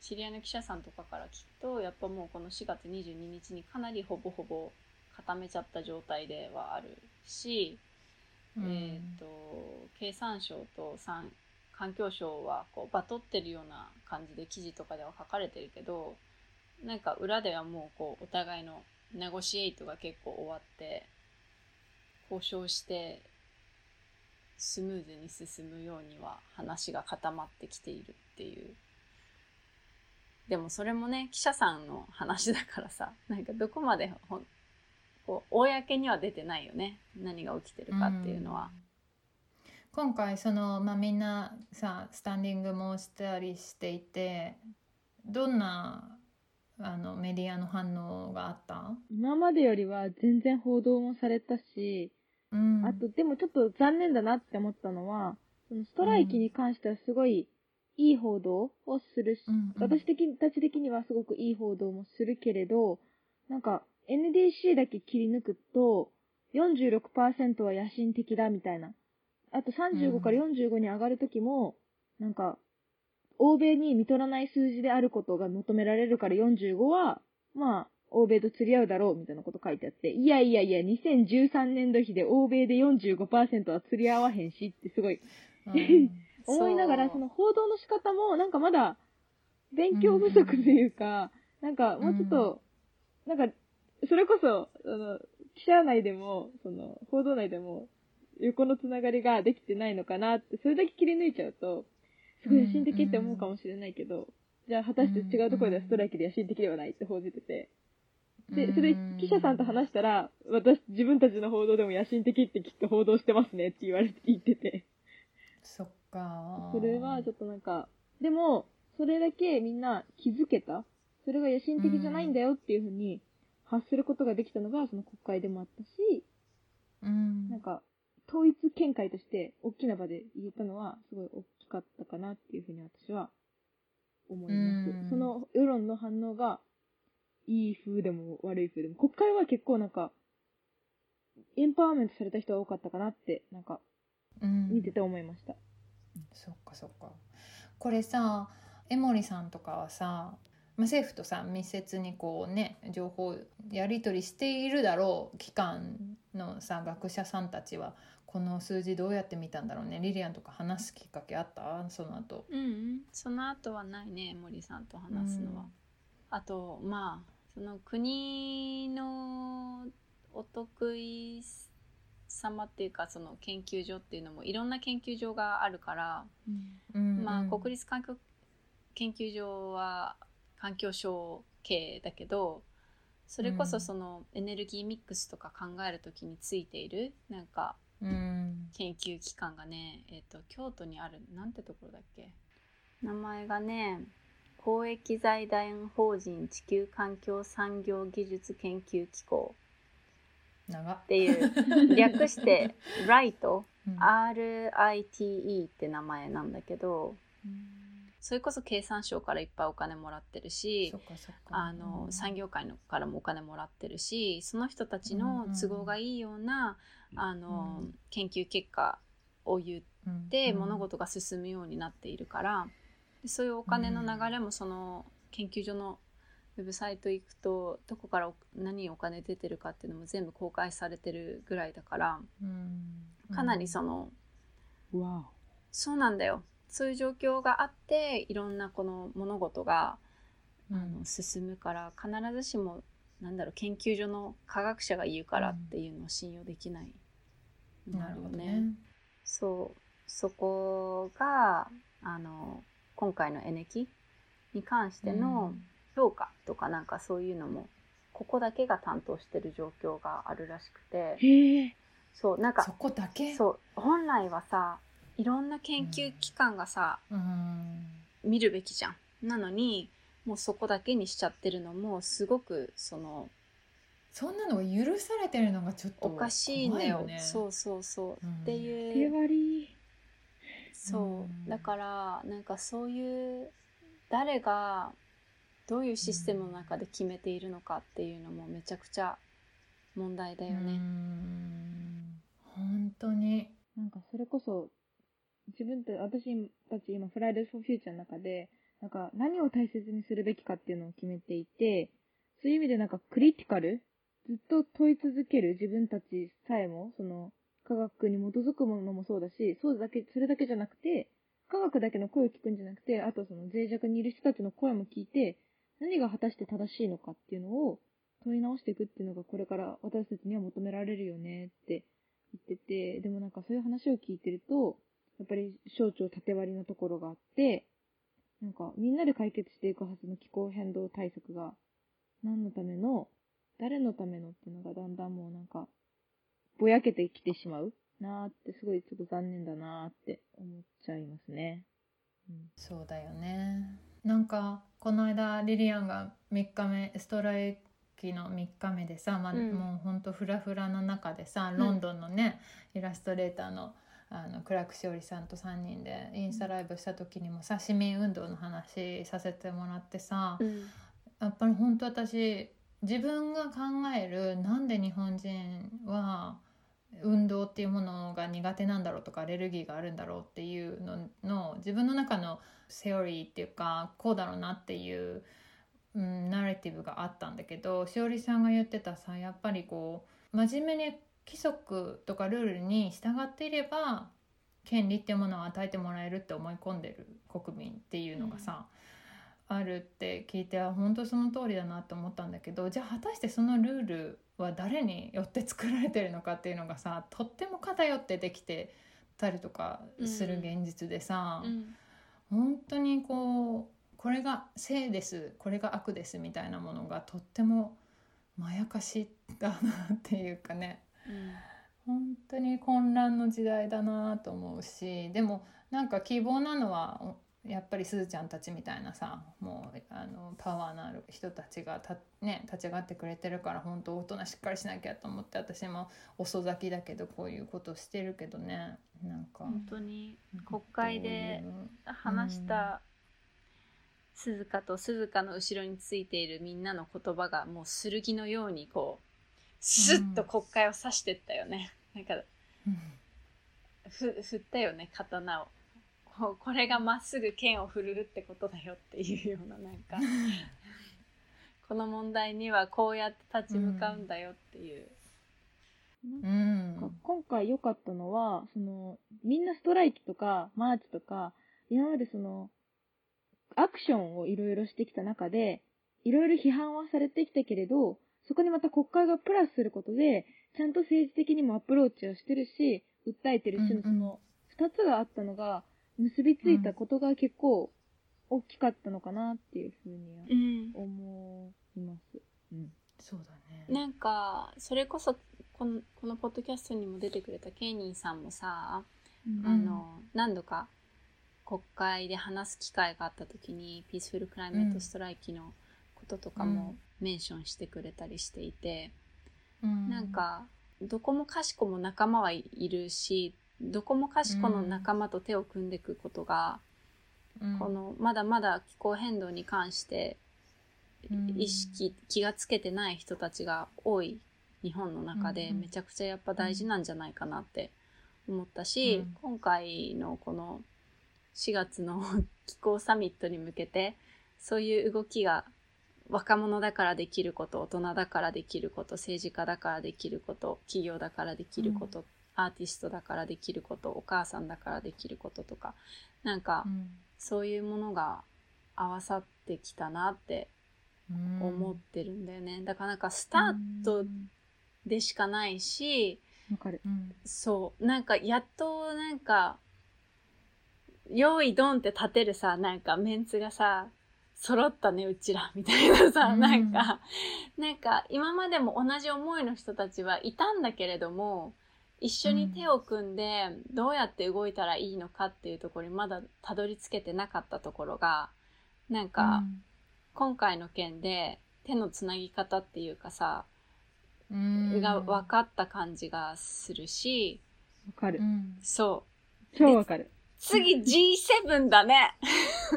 知り合いの記者さんとかから聞くとやっぱもうこの4月22日にかなりほぼほぼ固めちゃった状態ではあるし、うん、え、ー、と経産省と環境省はこうバトってるような感じで記事とかでは書かれてるけどなんか裏ではもうこうお互いのネゴシエイトが結構終わって交渉してスムーズに進むようには話が固まってきているっていう。でもそれもね記者さんの話だからさなんかどこまでほんこう公には出てないよね。何が起きてるかっていうのは。今回その、まあ、みんなさスタンディングもしたりしていてどんなあのメディアの反応があった？今までよりは全然報道もされたし、うん、あとでもちょっと残念だなって思ったのはそのストライキに関してはすごいいい報道をするし、うんうん、私たち的にはすごくいい報道もするけれどなんか NDC だけ切り抜くと、46%は野心的だみたいな。あと35から45に上がるときも、うん、なんか、欧米に見取らない数字であることが求められるから45は、まあ、欧米と釣り合うだろうみたいなこと書いてあって、いやいやいや、2013年度比で欧米で45%は釣り合わへんしってすごい、うん、<laughs> 思いながら、その報道の仕方もなんかまだ勉強不足というか、うん、なんかもうちょっと、なんかそれこそ、あの、記者内でも、その、報道内でも、横のつながりができてないのかなって、それだけ切り抜いちゃうと、すごい野心的って思うかもしれないけど、じゃあ果たして違うところではストライキで野心的ではないって。報じてて、で、それ記者さんと話したら、私、自分たちの報道でも野心的ってきっと報道してますねって言われて、言ってて。そっか。それはちょっとなんか、でも、それだけみんな気づけた。それが野心的じゃないんだよっていうふうに発することができたのが、その国会でもあったし、うん、なんか、統一見解として大きな場で言えたのは、すごい大きかったかなっていうふうに私は思います。その世論の反応が、いい風でも悪い風でも、国会は結構なんか、エンパワーメントされた人が多かったかなって、なんか、見てて思いました。そっかそっか。これさ、江森さんとかはさ、まあ、政府とさ密接にこうね情報やり取りしているだろう機関のさ学者さんたちはこの数字どうやって見たんだろうねリリアンとか話すきっかけあった？その後。うん、うん、その後はないね森さんと話すのは、うん、あとまあその国のお得意様っていうかその研究所っていうのもいろんな研究所があるから、うん、まあ国立環境研究所は環境省系だけどそれこそそのエネルギーミックスとか考える時についているなんか研究機関がね、えーと、京都にあるなんてところだっけ？名前がね公益財団法人地球環境産業技術研究機構。っ。ていう <laughs> 略してライト、RITE って名前なんだけど、うんそれこそ経産省からいっぱいお金もらってるしあの産業界のからもお金もらってるしその人たちの都合がいいような、あの、うん研究結果を言って、うん物事が進むようになっているからでそういうお金の流れもその研究所のウェブサイト行くとどこからお何お金出てるかっていうのも全部公開されてるぐらいだからうん。かなりその、わそうなんだよそういう状況があっていろんなこの物事がうんあの進むから必ずしもなんだろう研究所の科学者が言うからっていうのを信用できないなるほどね。ね。そうそこがあの今回のエネキに関しての評価とかなんかそういうのもここだけが担当してる状況があるらしくて。そうなんかそこだけ？そう本来はさいろんな研究機関がさ、うん。見るべきじゃん。なのにもうそこだけにしちゃってるのもすごくそのそんなのが許されてるのがちょっとおかしいんだよ。そうそうそう、うんって手いう割り。そう、うんだからなんかそういう誰がどういうシステムの中で決めているのかっていうのもめちゃくちゃ問題だようね。ん本当に。なんかそれこそ、自分た私たち今、フライデー・フォー・フューチャーの中で、なんか何を大切にするべきかっていうのを決めていて、そういう意味でなんかクリティカルずっと問い続ける自分たちさえも、その科学に基づくものもそうだし、そうだけ、それだけじゃなくて、科学だけの声を聞くんじゃなくて、あとその脆弱にいる人たちの声も聞いて、何が果たして正しいのかっていうのを問い直していくっていうのがこれから私たちには求められるよねって言ってて、でもなんかそういう話を聞いてると、やっぱり省庁縦割りのところがあって、なんかみんなで解決していくはずの気候変動対策が、何のための、誰のためのっていうのがだんだんもうなんか、ぼやけてきてしまうなーってすごいちょっと残念だなーって思っちゃいますね。うんそうだよね。なんかこの間リリアンが3日目ストライキの3日目でさ、まあうんもうほんとフラフラの中でさ、んロンドンのねイラストレーターのあのクラークしおりさんと3人でインスタライブした時にもさ市民運動の話させてもらってさ、うん。やっぱり本当私自分が考えるなんで日本人は運動っていうものが苦手なんだろうとかアレルギーがあるんだろうっていうのの自分の中のセオリーっていうかこうだろうなっていう、うん、ナレティブがあったんだけどしおりさんが言ってたさやっぱりこう真面目に規則とかルールに従っていれば権利っていうものを与えてもらえるって思い込んでる国民っていうのがさ、あるって聞いてあ本当その通りだなと思ったんだけどじゃあ果たしてそのルールは誰によって作られてるのかっていうのがさとっても偏ってできてたりとかする現実でさ、うん。本当にこうこれが正ですこれが悪ですみたいなものがとってもまやかしだなっていうかね本当に混乱の時代だなと思うしでもなんか希望なのはやっぱりすずちゃんたちみたいなさもうあのパワーのある人たちがた、ね、立ち上がってくれてるから本当大人しっかりしなきゃと思って私も遅咲きだけどこういうことしてるけどね。なんか本当に国会で話した鈴鹿と鈴鹿の後ろについているみんなの言葉がもう剣のようにこうスッと国会を刺してったよね、なんかうんふ振ったよね刀を。こうこれがまっすぐ剣を振るうってことだよっていうようななんか <laughs> この問題にはこうやって立ち向かうんだよっていう、うん。今回良かったのは、その、みんなストライキとか、マーチとか、今までその、アクションをいろいろしてきた中で、いろいろ批判はされてきたけれど、そこにまた国会がプラスすることで、ちゃんと政治的にもアプローチをしてるし、訴えてるしうんうん。の、その、二つがあったのが、結びついたことが結構大きかったのかなっていうふうに思います。うん。そうだね。なんかそれこそこのこのポッドキャストにも出てくれたケイニーさんもさ、うん。あの何度か国会で話す機会があった時にピースフルクライメットストライキのこととかもメンションしてくれたりしていて、うん。なんかどこもかしこも仲間はいるしどこもかしこの仲間と手を組んでいくことが、うん。このまだまだ気候変動に関してうん。意識気がつけてない人たちが多い日本の中でうんうん。めちゃくちゃやっぱ大事なんじゃないかなって思ったし、うん。今回のこの4月の <laughs> 気候サミットに向けてそういう動きが若者だからできること大人だからできること政治家だからできること企業だからできること、アーティストだからできることお母さんだからできることとかなんかそういうものが合わさってきたなって思ってるんだよね、だからなんかスタートでしかないし、わかる。うんそう。なんかやっとなんか用意ドンって立てるさなんかメンツがさ揃ったねうちら <laughs> みたいなさ、うんなんかなんか今までも同じ思いの人たちはいたんだけれども一緒に手を組んでどうやって動いたらいいのかっていうところにまだたどり着けてなかったところがなんか、今回の件で手のつなぎ方っていうかさ、うんが分かった感じがするしわかるう。んそう超わかる。次 G7 だね。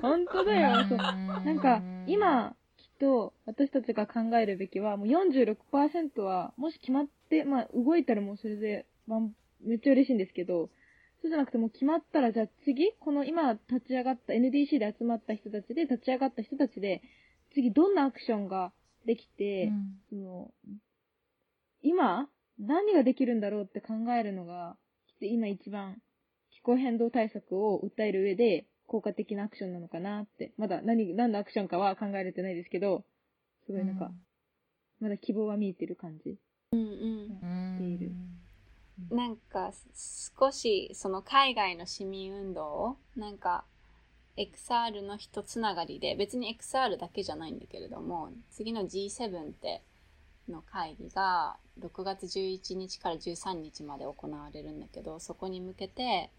本当だよ。そう。ななんか、今、きっと、私たちが考えるべきは、もう46%は、もし決まって、まあ、動いたらもうそれで、まあ、めっちゃ嬉しいんですけど、そうじゃなくてもう決まったら、じゃあ次、この今立ち上がった、NDC で集まった人たちで、立ち上がった人たちで、次どんなアクションができて、その、今、何ができるんだろうって考えるのが、きっと今一番気候変動対策を訴える上で効果的なアクションなのかなって。まだ何、何のアクションかは考えれてないですけど、すごいなんか、まだ希望は見えてる感じ。うんうん。るなんか少しその海外の市民運動をなんか XR の人つながりで別に XR だけじゃないんだけれども次の G7 っての会議が6月11日から13日まで行われるんだけどそこに向けて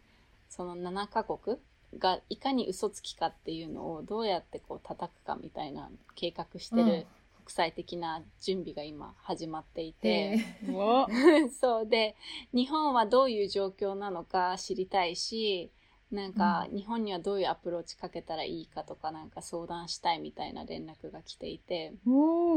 その7カ国がいかに嘘つきかっていうのをどうやってこう叩くかみたいな計画してうん。る国際的な準備が今始まっていて。で <laughs> お。そうで日本はどういう状況なのか知りたいしなんか日本にはどういうアプローチかけたらいいかとかなんか相談したいみたいな連絡が来ていて。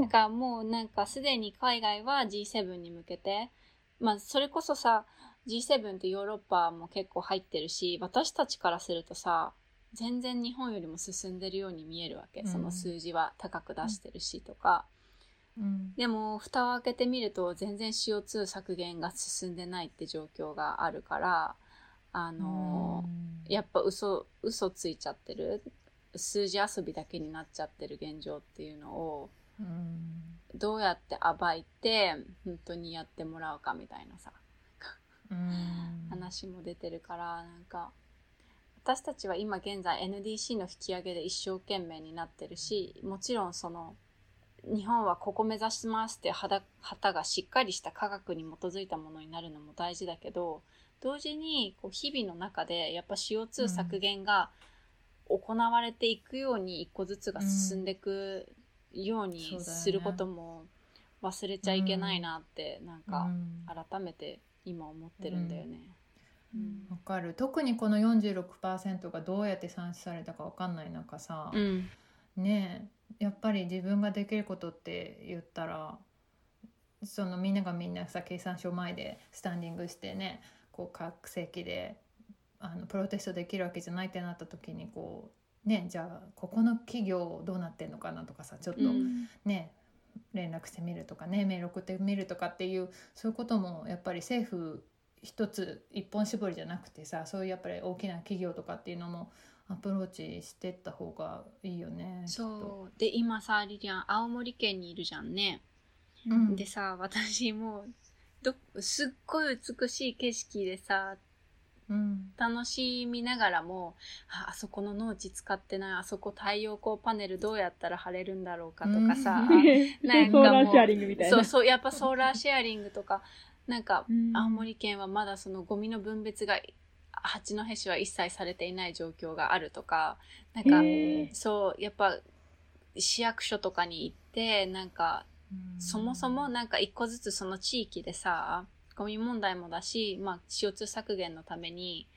だからもうなんかすでに海外は G7 に向けてまあそれこそさ G7 ってヨーロッパも結構入ってるし私たちからするとさ全然日本よりも進んでるように見えるわけ、うん。その数字は高く出してるしとか。うん。でも蓋を開けてみると全然 CO2 削減が進んでないって状況があるからあのーやっぱ嘘嘘ついちゃってる数字遊びだけになっちゃってる現状っていうのをうん。どうやって暴いて本当にやってもらうかみたいなさ。うん話も出てるからなんか私たちは今現在 NDC の引き上げで一生懸命になってるしもちろんその日本はここ目指しますって旗旗がしっかりした科学に基づいたものになるのも大事だけど同時にこう日々の中でやっぱ CO2 削減が行われていくように一個ずつが進んでいくようにすることも忘れちゃいけないなってなんかうん。改めて今思ってるんだよね。うん。わかる。特にこの46%がどうやって算出されたかわかんない中さ、うん。ねえやっぱり自分ができることって言ったらそのみんながみんなさ計算書前でスタンディングしてねこう各席であのプロテストできるわけじゃないってなった時にこうねじゃあここの企業どうなってんのかなとかさちょっとうん。ね、連絡してみるとかねメール送ってみるとかっていうそういうこともやっぱり政府一つ一本絞りじゃなくてさそういうやっぱり大きな企業とかっていうのもアプローチしてった方がいいよね。そう。で今さリリアン青森県にいるじゃんね、うん。でさ私もうどすっごい美しい景色でさうん。楽しみながらもああそこの農地使ってないあそこ太陽光パネルどうやったら貼れるんだろうかとかさ、<laughs> なんかもうソーラーシェアリングみたいな。そうそうやっぱソーラーシェアリングとかなんかうん青森県はまだそのゴミの分別が八戸市は一切されていない状況があるとかなんかそうやっぱ市役所とかに行ってなんかそもそもなんか一個ずつその地域でさゴミ問題もだし、まあ、CO2 削減のために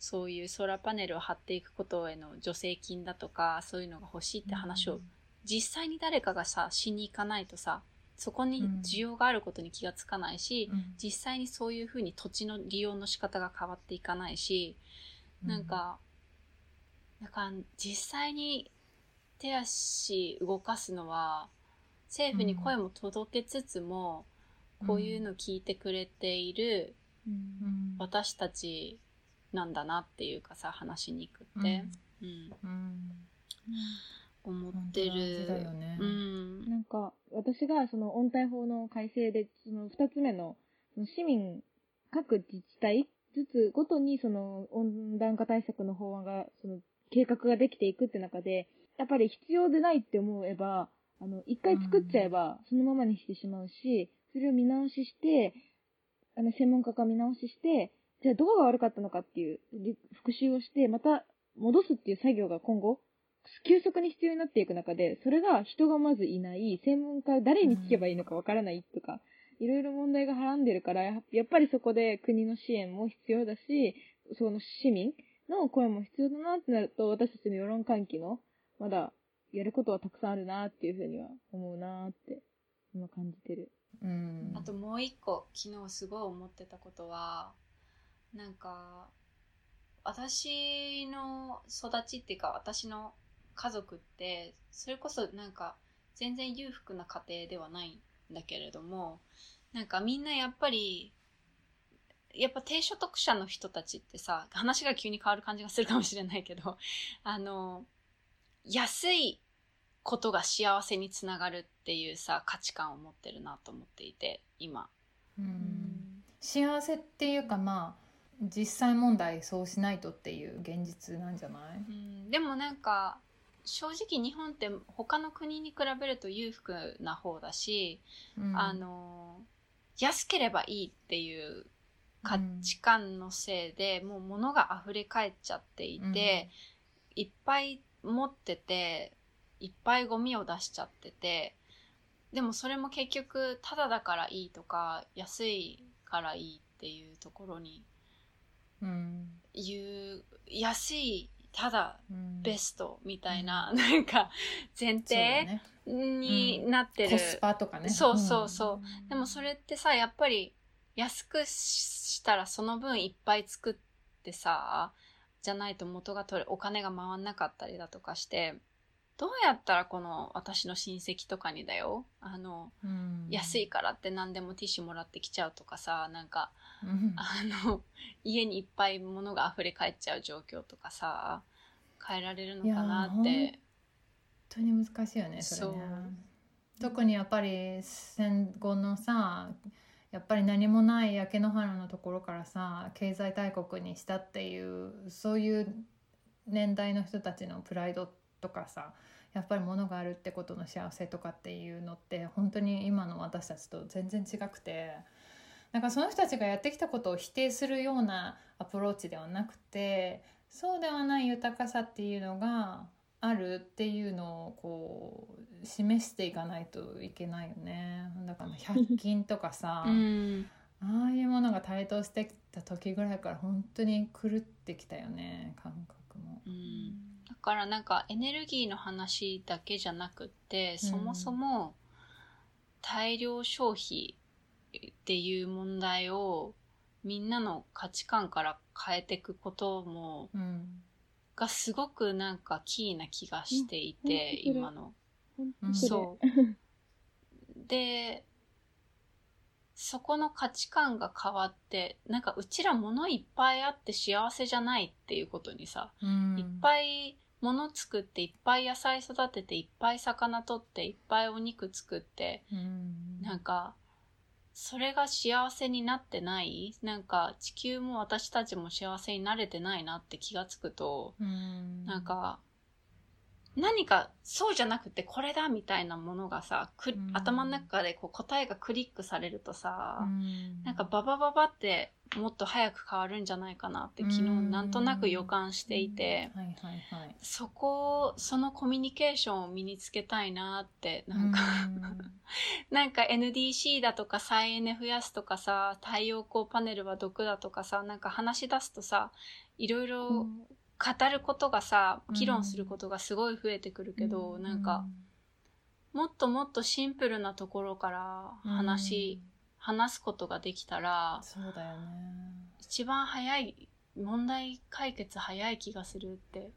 そういうソーラーパネルを貼っていくことへの助成金だとかそういうのが欲しいって話を実際に誰かがさしに行かないとさそこに需要があることに気がつかないし、うん。実際にそういうふうに土地の利用の仕方が変わっていかないし、なんか、なんか実際に手足動かすのは政府に声も届けつつも、うんこういうの聞いてくれている私たちなんだなっていうかさ話しにくって、うん。うん。思ってる。だよね。うん。なんか、私がその温帯法の改正で、その二つ目の、その市民、各自治体ずつごとにその温暖化対策の法案が、その計画ができていくって中で、やっぱり必要でないって思えば、あの、一回作っちゃえば、そのままにしてしまうし、それを見直しして、あの、専門家が見直しして、じゃあどこが悪かったのかっていう、復習をして、また戻すっていう作業が今後、急速に必要になっていく中で、それが人がまずいない、専門家誰に聞けばいいのかわからないとか、いろいろ問題がはらんでるから、ややっぱりそこで国の支援も必要だし、その市民の声も必要だなってなると、私たちの世論喚起の、まだやることはたくさんあるなっていうふうには思うなって、今感じてる。うん。あともう一個昨日すごい思ってたことはなんか私の育ちっていうか私の家族ってそれこそなんか全然裕福な家庭ではないんだけれどもなんかみんなやっぱりやっぱ低所得者の人たちってさ話が急に変わる感じがするかもしれないけどあの安いことが幸せにつながるっていうさ価値観を持ってるなと思っていて今。うん。幸せっていうかまあ実際問題そうしないとっていう現実なんじゃない？うん。でもなんか正直日本って他の国に比べると裕福な方だし、うん。あの安ければいいっていう価値観のせいで、もう物が溢れ返っちゃっていて、いっぱい持ってていっぱいゴミを出しちゃっててでもそれも結局ただだからいいとか安いからいいっていうところにうん言う安いただうん。ベストみたいな、なんか前提ね。になってる、コスパとかね。そうそうそう。でもそれってさやっぱり安くしたらその分いっぱい作ってさじゃないと元が取れお金が回んなかったりだとかしてどうやったらこの私の親戚とかにだよ。あのうん。安いからって何でもティッシュもらってきちゃうとかさなんかうん。あの家にいっぱい物が溢れ返っちゃう状況とかさ変えられるのかなって。本当に難しいよねそれね。特にやっぱり戦後のさやっぱり何もない焼け野原のところからさ経済大国にしたっていうそういう年代の人たちのプライドとかさやっぱり物があるってことの幸せとかっていうのって本当に今の私たちと全然違くてなんかその人たちがやってきたことを否定するようなアプローチではなくてそうではない豊かさっていうのがあるっていうのをこう示していかないといけないよね。だから100均とかさ、<laughs> うん。ああいうものが台頭してきた時ぐらいから本当に狂ってきたよね感覚も。うん。だからなんかエネルギーの話だけじゃなくって、そもそも大量消費っていう問題をみんなの価値観から変えていくこともうんがすごくなんかキーな気がしていて、うん。今の。うんそう。<laughs> で、そこの価値観が変わって、なんかうちら物いっぱいあって幸せじゃないっていうことにさ、うん。いっぱい物作っていっぱい野菜育てていっぱい魚取っていっぱいお肉作ってうん。なんかそれが幸せになってない？なんか地球も私たちも幸せになれてないなって気がつくとうん。なんか何かそうじゃなくてこれだみたいなものがさくうん。頭の中でこう答えがクリックされるとさ、うん。なんかババババってもっと早く変わるんじゃないかなって昨日うん。なんとなく予感していて。そこをそのコミュニケーションを身につけたいなってなんか、<laughs> なんか NDC だとか再エネ増やすとかさ太陽光パネルは毒だとかさなんか話し出すとさいろいろ語ることがさ、うん。議論することがすごい増えてくるけど、なんかもっともっとシンプルなところから話、話すことができたらそうだよね。一番早い問題解決早い気がするって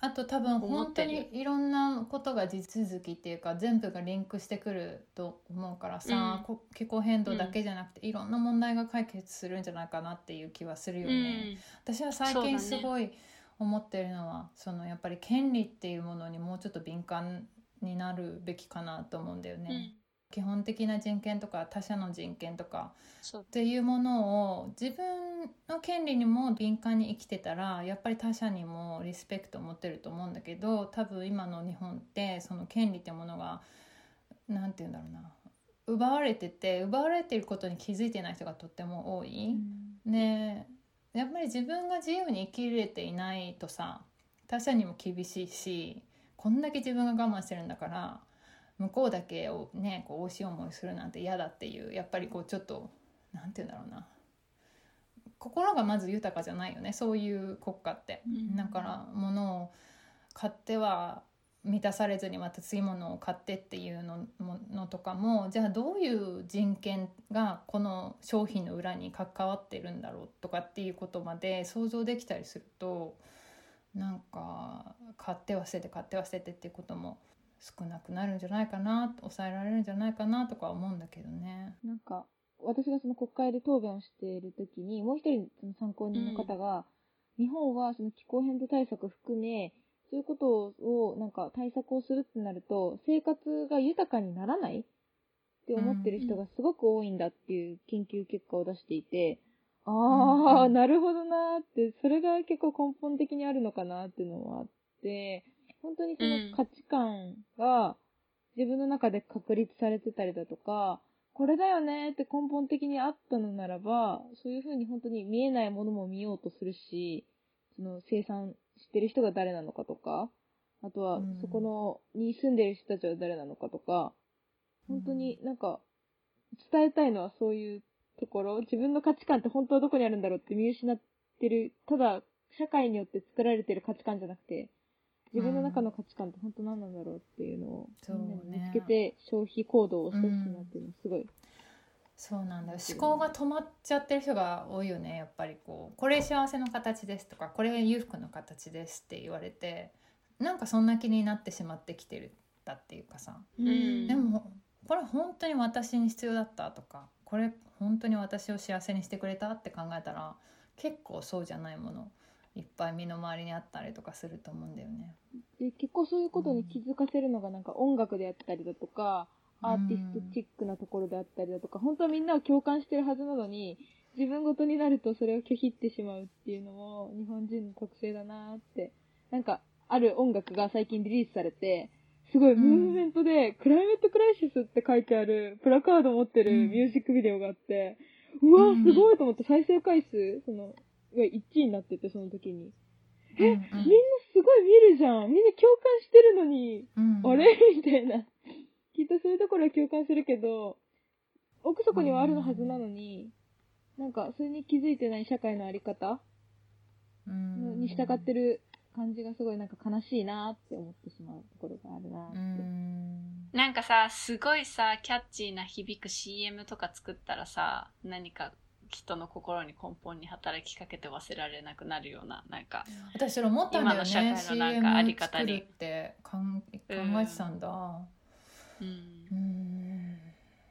あと多分思本当にいろんなことが地続きっていうか全部がリンクしてくると思うからさ、うん。こ気候変動だけじゃなくて、いろんな問題が解決するんじゃないかなっていう気はするよね。私は最近すごい思ってるのはそのやっぱり権利っていうものにもうちょっと敏感になるべきかなと思うんだよね。うん、うん、基本的な人権とか他者の人権とかっていうものを自分の権利にも敏感に生きてたらやっぱり他者にもリスペクトを持ってると思うんだけど多分今の日本ってその権利ってものが何て言うんだろうな奪われてて奪われていることに気づいてない人がとっても多い。ねやっぱり自分が自由に生きれていないとさ他者にも厳しいしこんだけ自分が我慢してるんだから向こうだけをねこう美味しい思いするなんて嫌だっていうやっぱりこうちょっとなんて言うんだろうな心がまず豊かじゃないよねそういう国家って。うんだから物を買っては満たされずにまた次物を買ってっていうのものとかもじゃあどういう人権がこの商品の裏に関わってるんだろうとかっていうことまで想像できたりするとなんか買って忘れて買って忘れてっていうことも少なくなるんじゃないかな抑えられるんじゃないかなとか思うんだけどね。なんか、私がその国会で答弁をしているときに、もう一人その参考人の方が、日本はその気候変動対策を含め、そういうことを、なんか対策をするってなると、生活が豊かにならないって思ってる人がすごく多いんだっていう研究結果を出していて、ああ、うん。なるほどなーって、それが結構根本的にあるのかなっていうのはあって、本当にその価値観が自分の中で確立されてたりだとか、これだよねって根本的にあったのならば、そういうふうに本当に見えないものも見ようとするし、その生産してる人が誰なのかとか、あとはうん。そこの、に住んでる人たちは誰なのかとか、本当になんか、伝えたいのはそういうところ、自分の価値観って本当はどこにあるんだろうって見失ってる、ただ、社会によって作られてる価値観じゃなくて、自分の中の価値観って本当何なんだろうっていうのを、そうね。みんなに見つけて消費行動をしてほしいなっていうのはすごい。そうなんだ。よ思考が止まっちゃってる人が多いよね。やっぱりこうこれ幸せの形ですとかこれ裕福の形ですって言われてなんかそんな気になってしまってきてるだっていうかさ。ん。でもこれ本当に私に必要だったとかこれ本当に私を幸せにしてくれたって考えたら結構そうじゃないものいっぱい身の回りにあったりとかすると思うんだよね。で、結構そういうことに気づかせるのがなんか音楽であったりだとか、うんアーティストチックなところであったりだとか、本当はみんなを共感してるはずなのに、自分ごとになるとそれを拒否ってしまうっていうのも日本人の特性だなーって。なんか、ある音楽が最近リリースされて、すごいムーブメントで、クライメットクライシスって書いてあるプラカード持ってるうんミュージックビデオがあって、うわうんーすごいと思って再生回数、その、が1位になってて、その時に。えみんなすごい見るじゃん。みんな共感してるのに、うんあれ？みたいな。きっとそういうところは共感するけど、奥底にはあるはずなのに、なんか、それに気づいてない社会のあり方うん。に従ってる感じがすごいなんか悲しいなって思ってしまうところがあるなって。うん。なんかさすごいさキャッチーな響く CM とか作ったらさ何か人の心に根本に働きかけて忘れられなくなるようななんか私それ思ったんだよね。今の社会のなんかあり方に。って考えてたんだ。うんうん。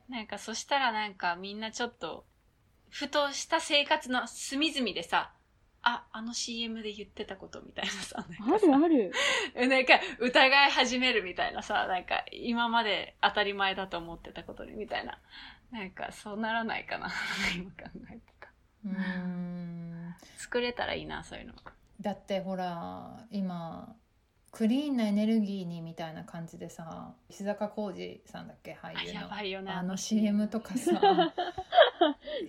なんかそしたらなんかみんなちょっとふとした生活の隅々でさああの CM で言ってたことみたいなさなんかあさるある。<laughs> なんか疑い始めるみたいなさなんか今まで当たり前だと思ってたことにみたいな。なんかそうならないかな <laughs> 今考えてた。うん。作れたらいいなそういうの。だってほら今クリーンなエネルギーにみたいな感じでさ石坂浩二さんだっけ？俳あ優の。やばいよね。あの CM とかさ。<laughs>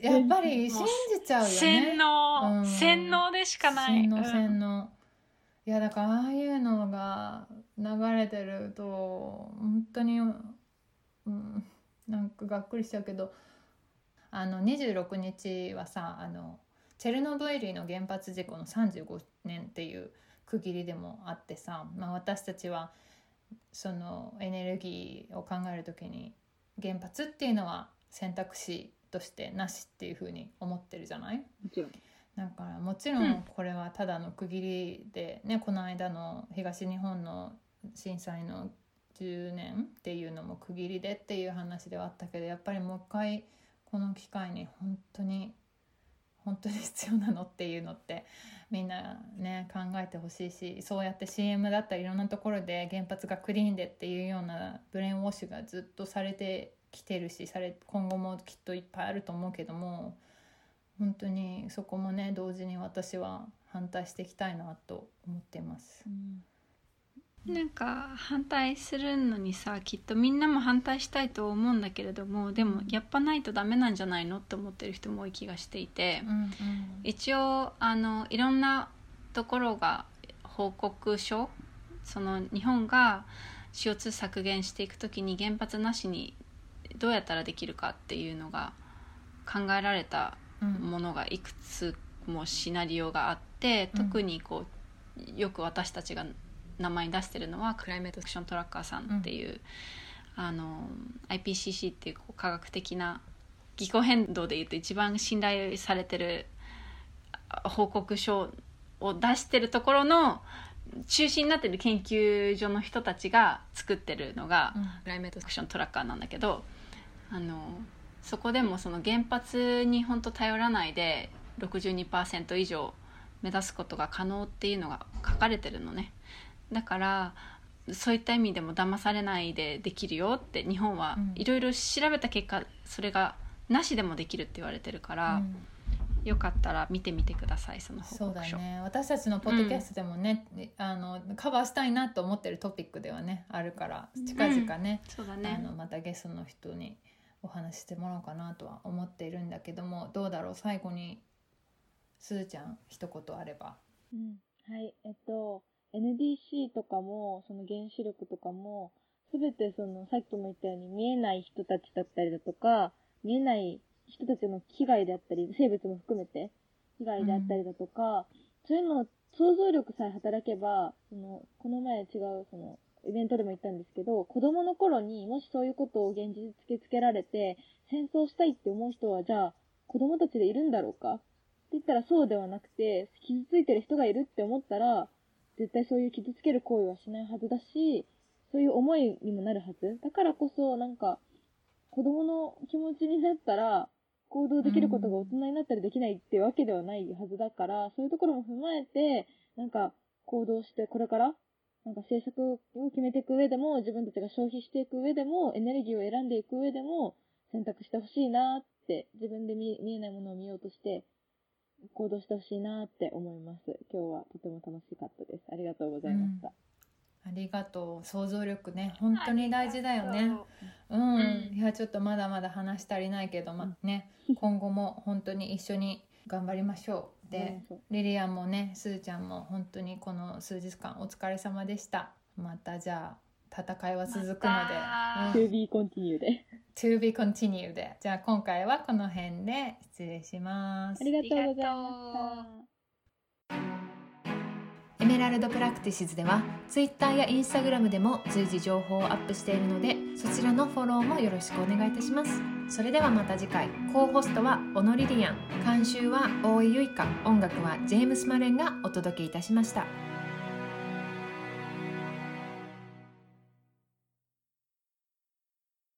やっぱり信じちゃうよね。洗脳、うん。洗脳でしかない。洗脳うん。洗脳、いやだからああいうのが流れてると本当に、うん、なんかがっくりしちゃうけどあの26日はさあのチェルノブイリの原発事故の35年っていう区切りでもあってさ、まあ、私たちはそのエネルギーを考える時に原発っていうのは選択肢としてなしっていうふうに思ってるじゃない？もちろん。だからもちろうんんこれはただの区切りでね、この間の東日本の震災の10年っていうのも区切りでっていう話ではあったけどやっぱりもう一回この機会に本当に本当に必要なのっていうのってみんなね考えてほしいしそうやって CM だったりいろんなところで原発がクリーンでっていうようなブレインウォッシュがずっとされてきてるしされ今後もきっといっぱいあると思うけども本当にそこもね同時に私は反対していきたいなと思っています。なんか反対するのにさきっとみんなも反対したいと思うんだけれどもでもやっぱないとダメなんじゃないのって思ってる人も多い気がしていて、うん一応あのいろんなところが報告書その日本が CO2 削減していく時に原発なしにどうやったらできるかっていうのが考えられたうん。ものがいくつもシナリオがあってうん。特にこうよく私たちが名前に出してるのはクライメートアクショントラッカーさんっていう、あの IPCC っていうこう科学的な気候変動でいうと一番信頼されてるあ報告書を出してるところの中心になってる研究所の人たちが作ってるのが、うん。クライメートアクショントラッカーなんだけどあのそこでもその原発に本当頼らないで62%以上目指すことが可能っていうのが書かれてるのねだからそういった意味でも騙されないでできるよって日本はうんいろいろ調べた結果それがなしでもできるって言われてるから、うんよかったら見てみてくださいその報そうだ。ね私たちのポッドキャストでもね、あのカバーしたいなと思ってるトピックではねあるから近々ね、あそうだねのまたゲストの人にお話ししてもらおうかなとは思っているんだけどもどうだろう最後にすずちゃん一言あれば。うん。はい。えっと、NDC とかも、その原子力とかも、すべてその、さっきも言ったように見えない人たちだったりだとか、見えない人たちの危害であったり、生物も含めて、被害であったりだとか、そういうのを想像力さえ働けば、その、この前違う、その、イベントでも言ったんですけど、子供の頃にもしそういうことを現実に突きつけられて、戦争したいって思う人は、じゃあ、子供たちでいるんだろうかって言ったらそうではなくて、傷ついてる人がいるって思ったら、絶対そういう傷つける行為はしないはずだし、そういう思いにもなるはず。だからこそ、なんか、子供の気持ちになったら、行動できることが大人になったらできないってわけではないはずだから、そういうところも踏まえて、なんか、行動して、これから、なんか政策を決めていく上でも、自分たちが消費していく上でも、エネルギーを選んでいく上でも、選択してほしいなって、自分で見えないものを見ようとして、行動してほしいなって思います。今日はとても楽しかったです。ありがとうございました。ありがとう想像力ね本当に大事だよね。うん、うんいやちょっとまだまだ話足りないけど、まあね今後も本当に一緒に頑張りましょう。で、リリアンもねすずちゃんも本当にこの数日間お疲れ様でした。またじゃあ戦いは続くので、To be continue で。To be continued でじゃあ今回はこの辺で失礼します。あ。りがとうございました。エメラルドプラクティシズでは Twitter や Instagram でも随時情報をアップしているのでそちらのフォローもよろしくお願いいたします。それではまた次回。 co-host は小野リリアン。監修は大井ゆいか音楽はジェームス・マレンがお届けいたしました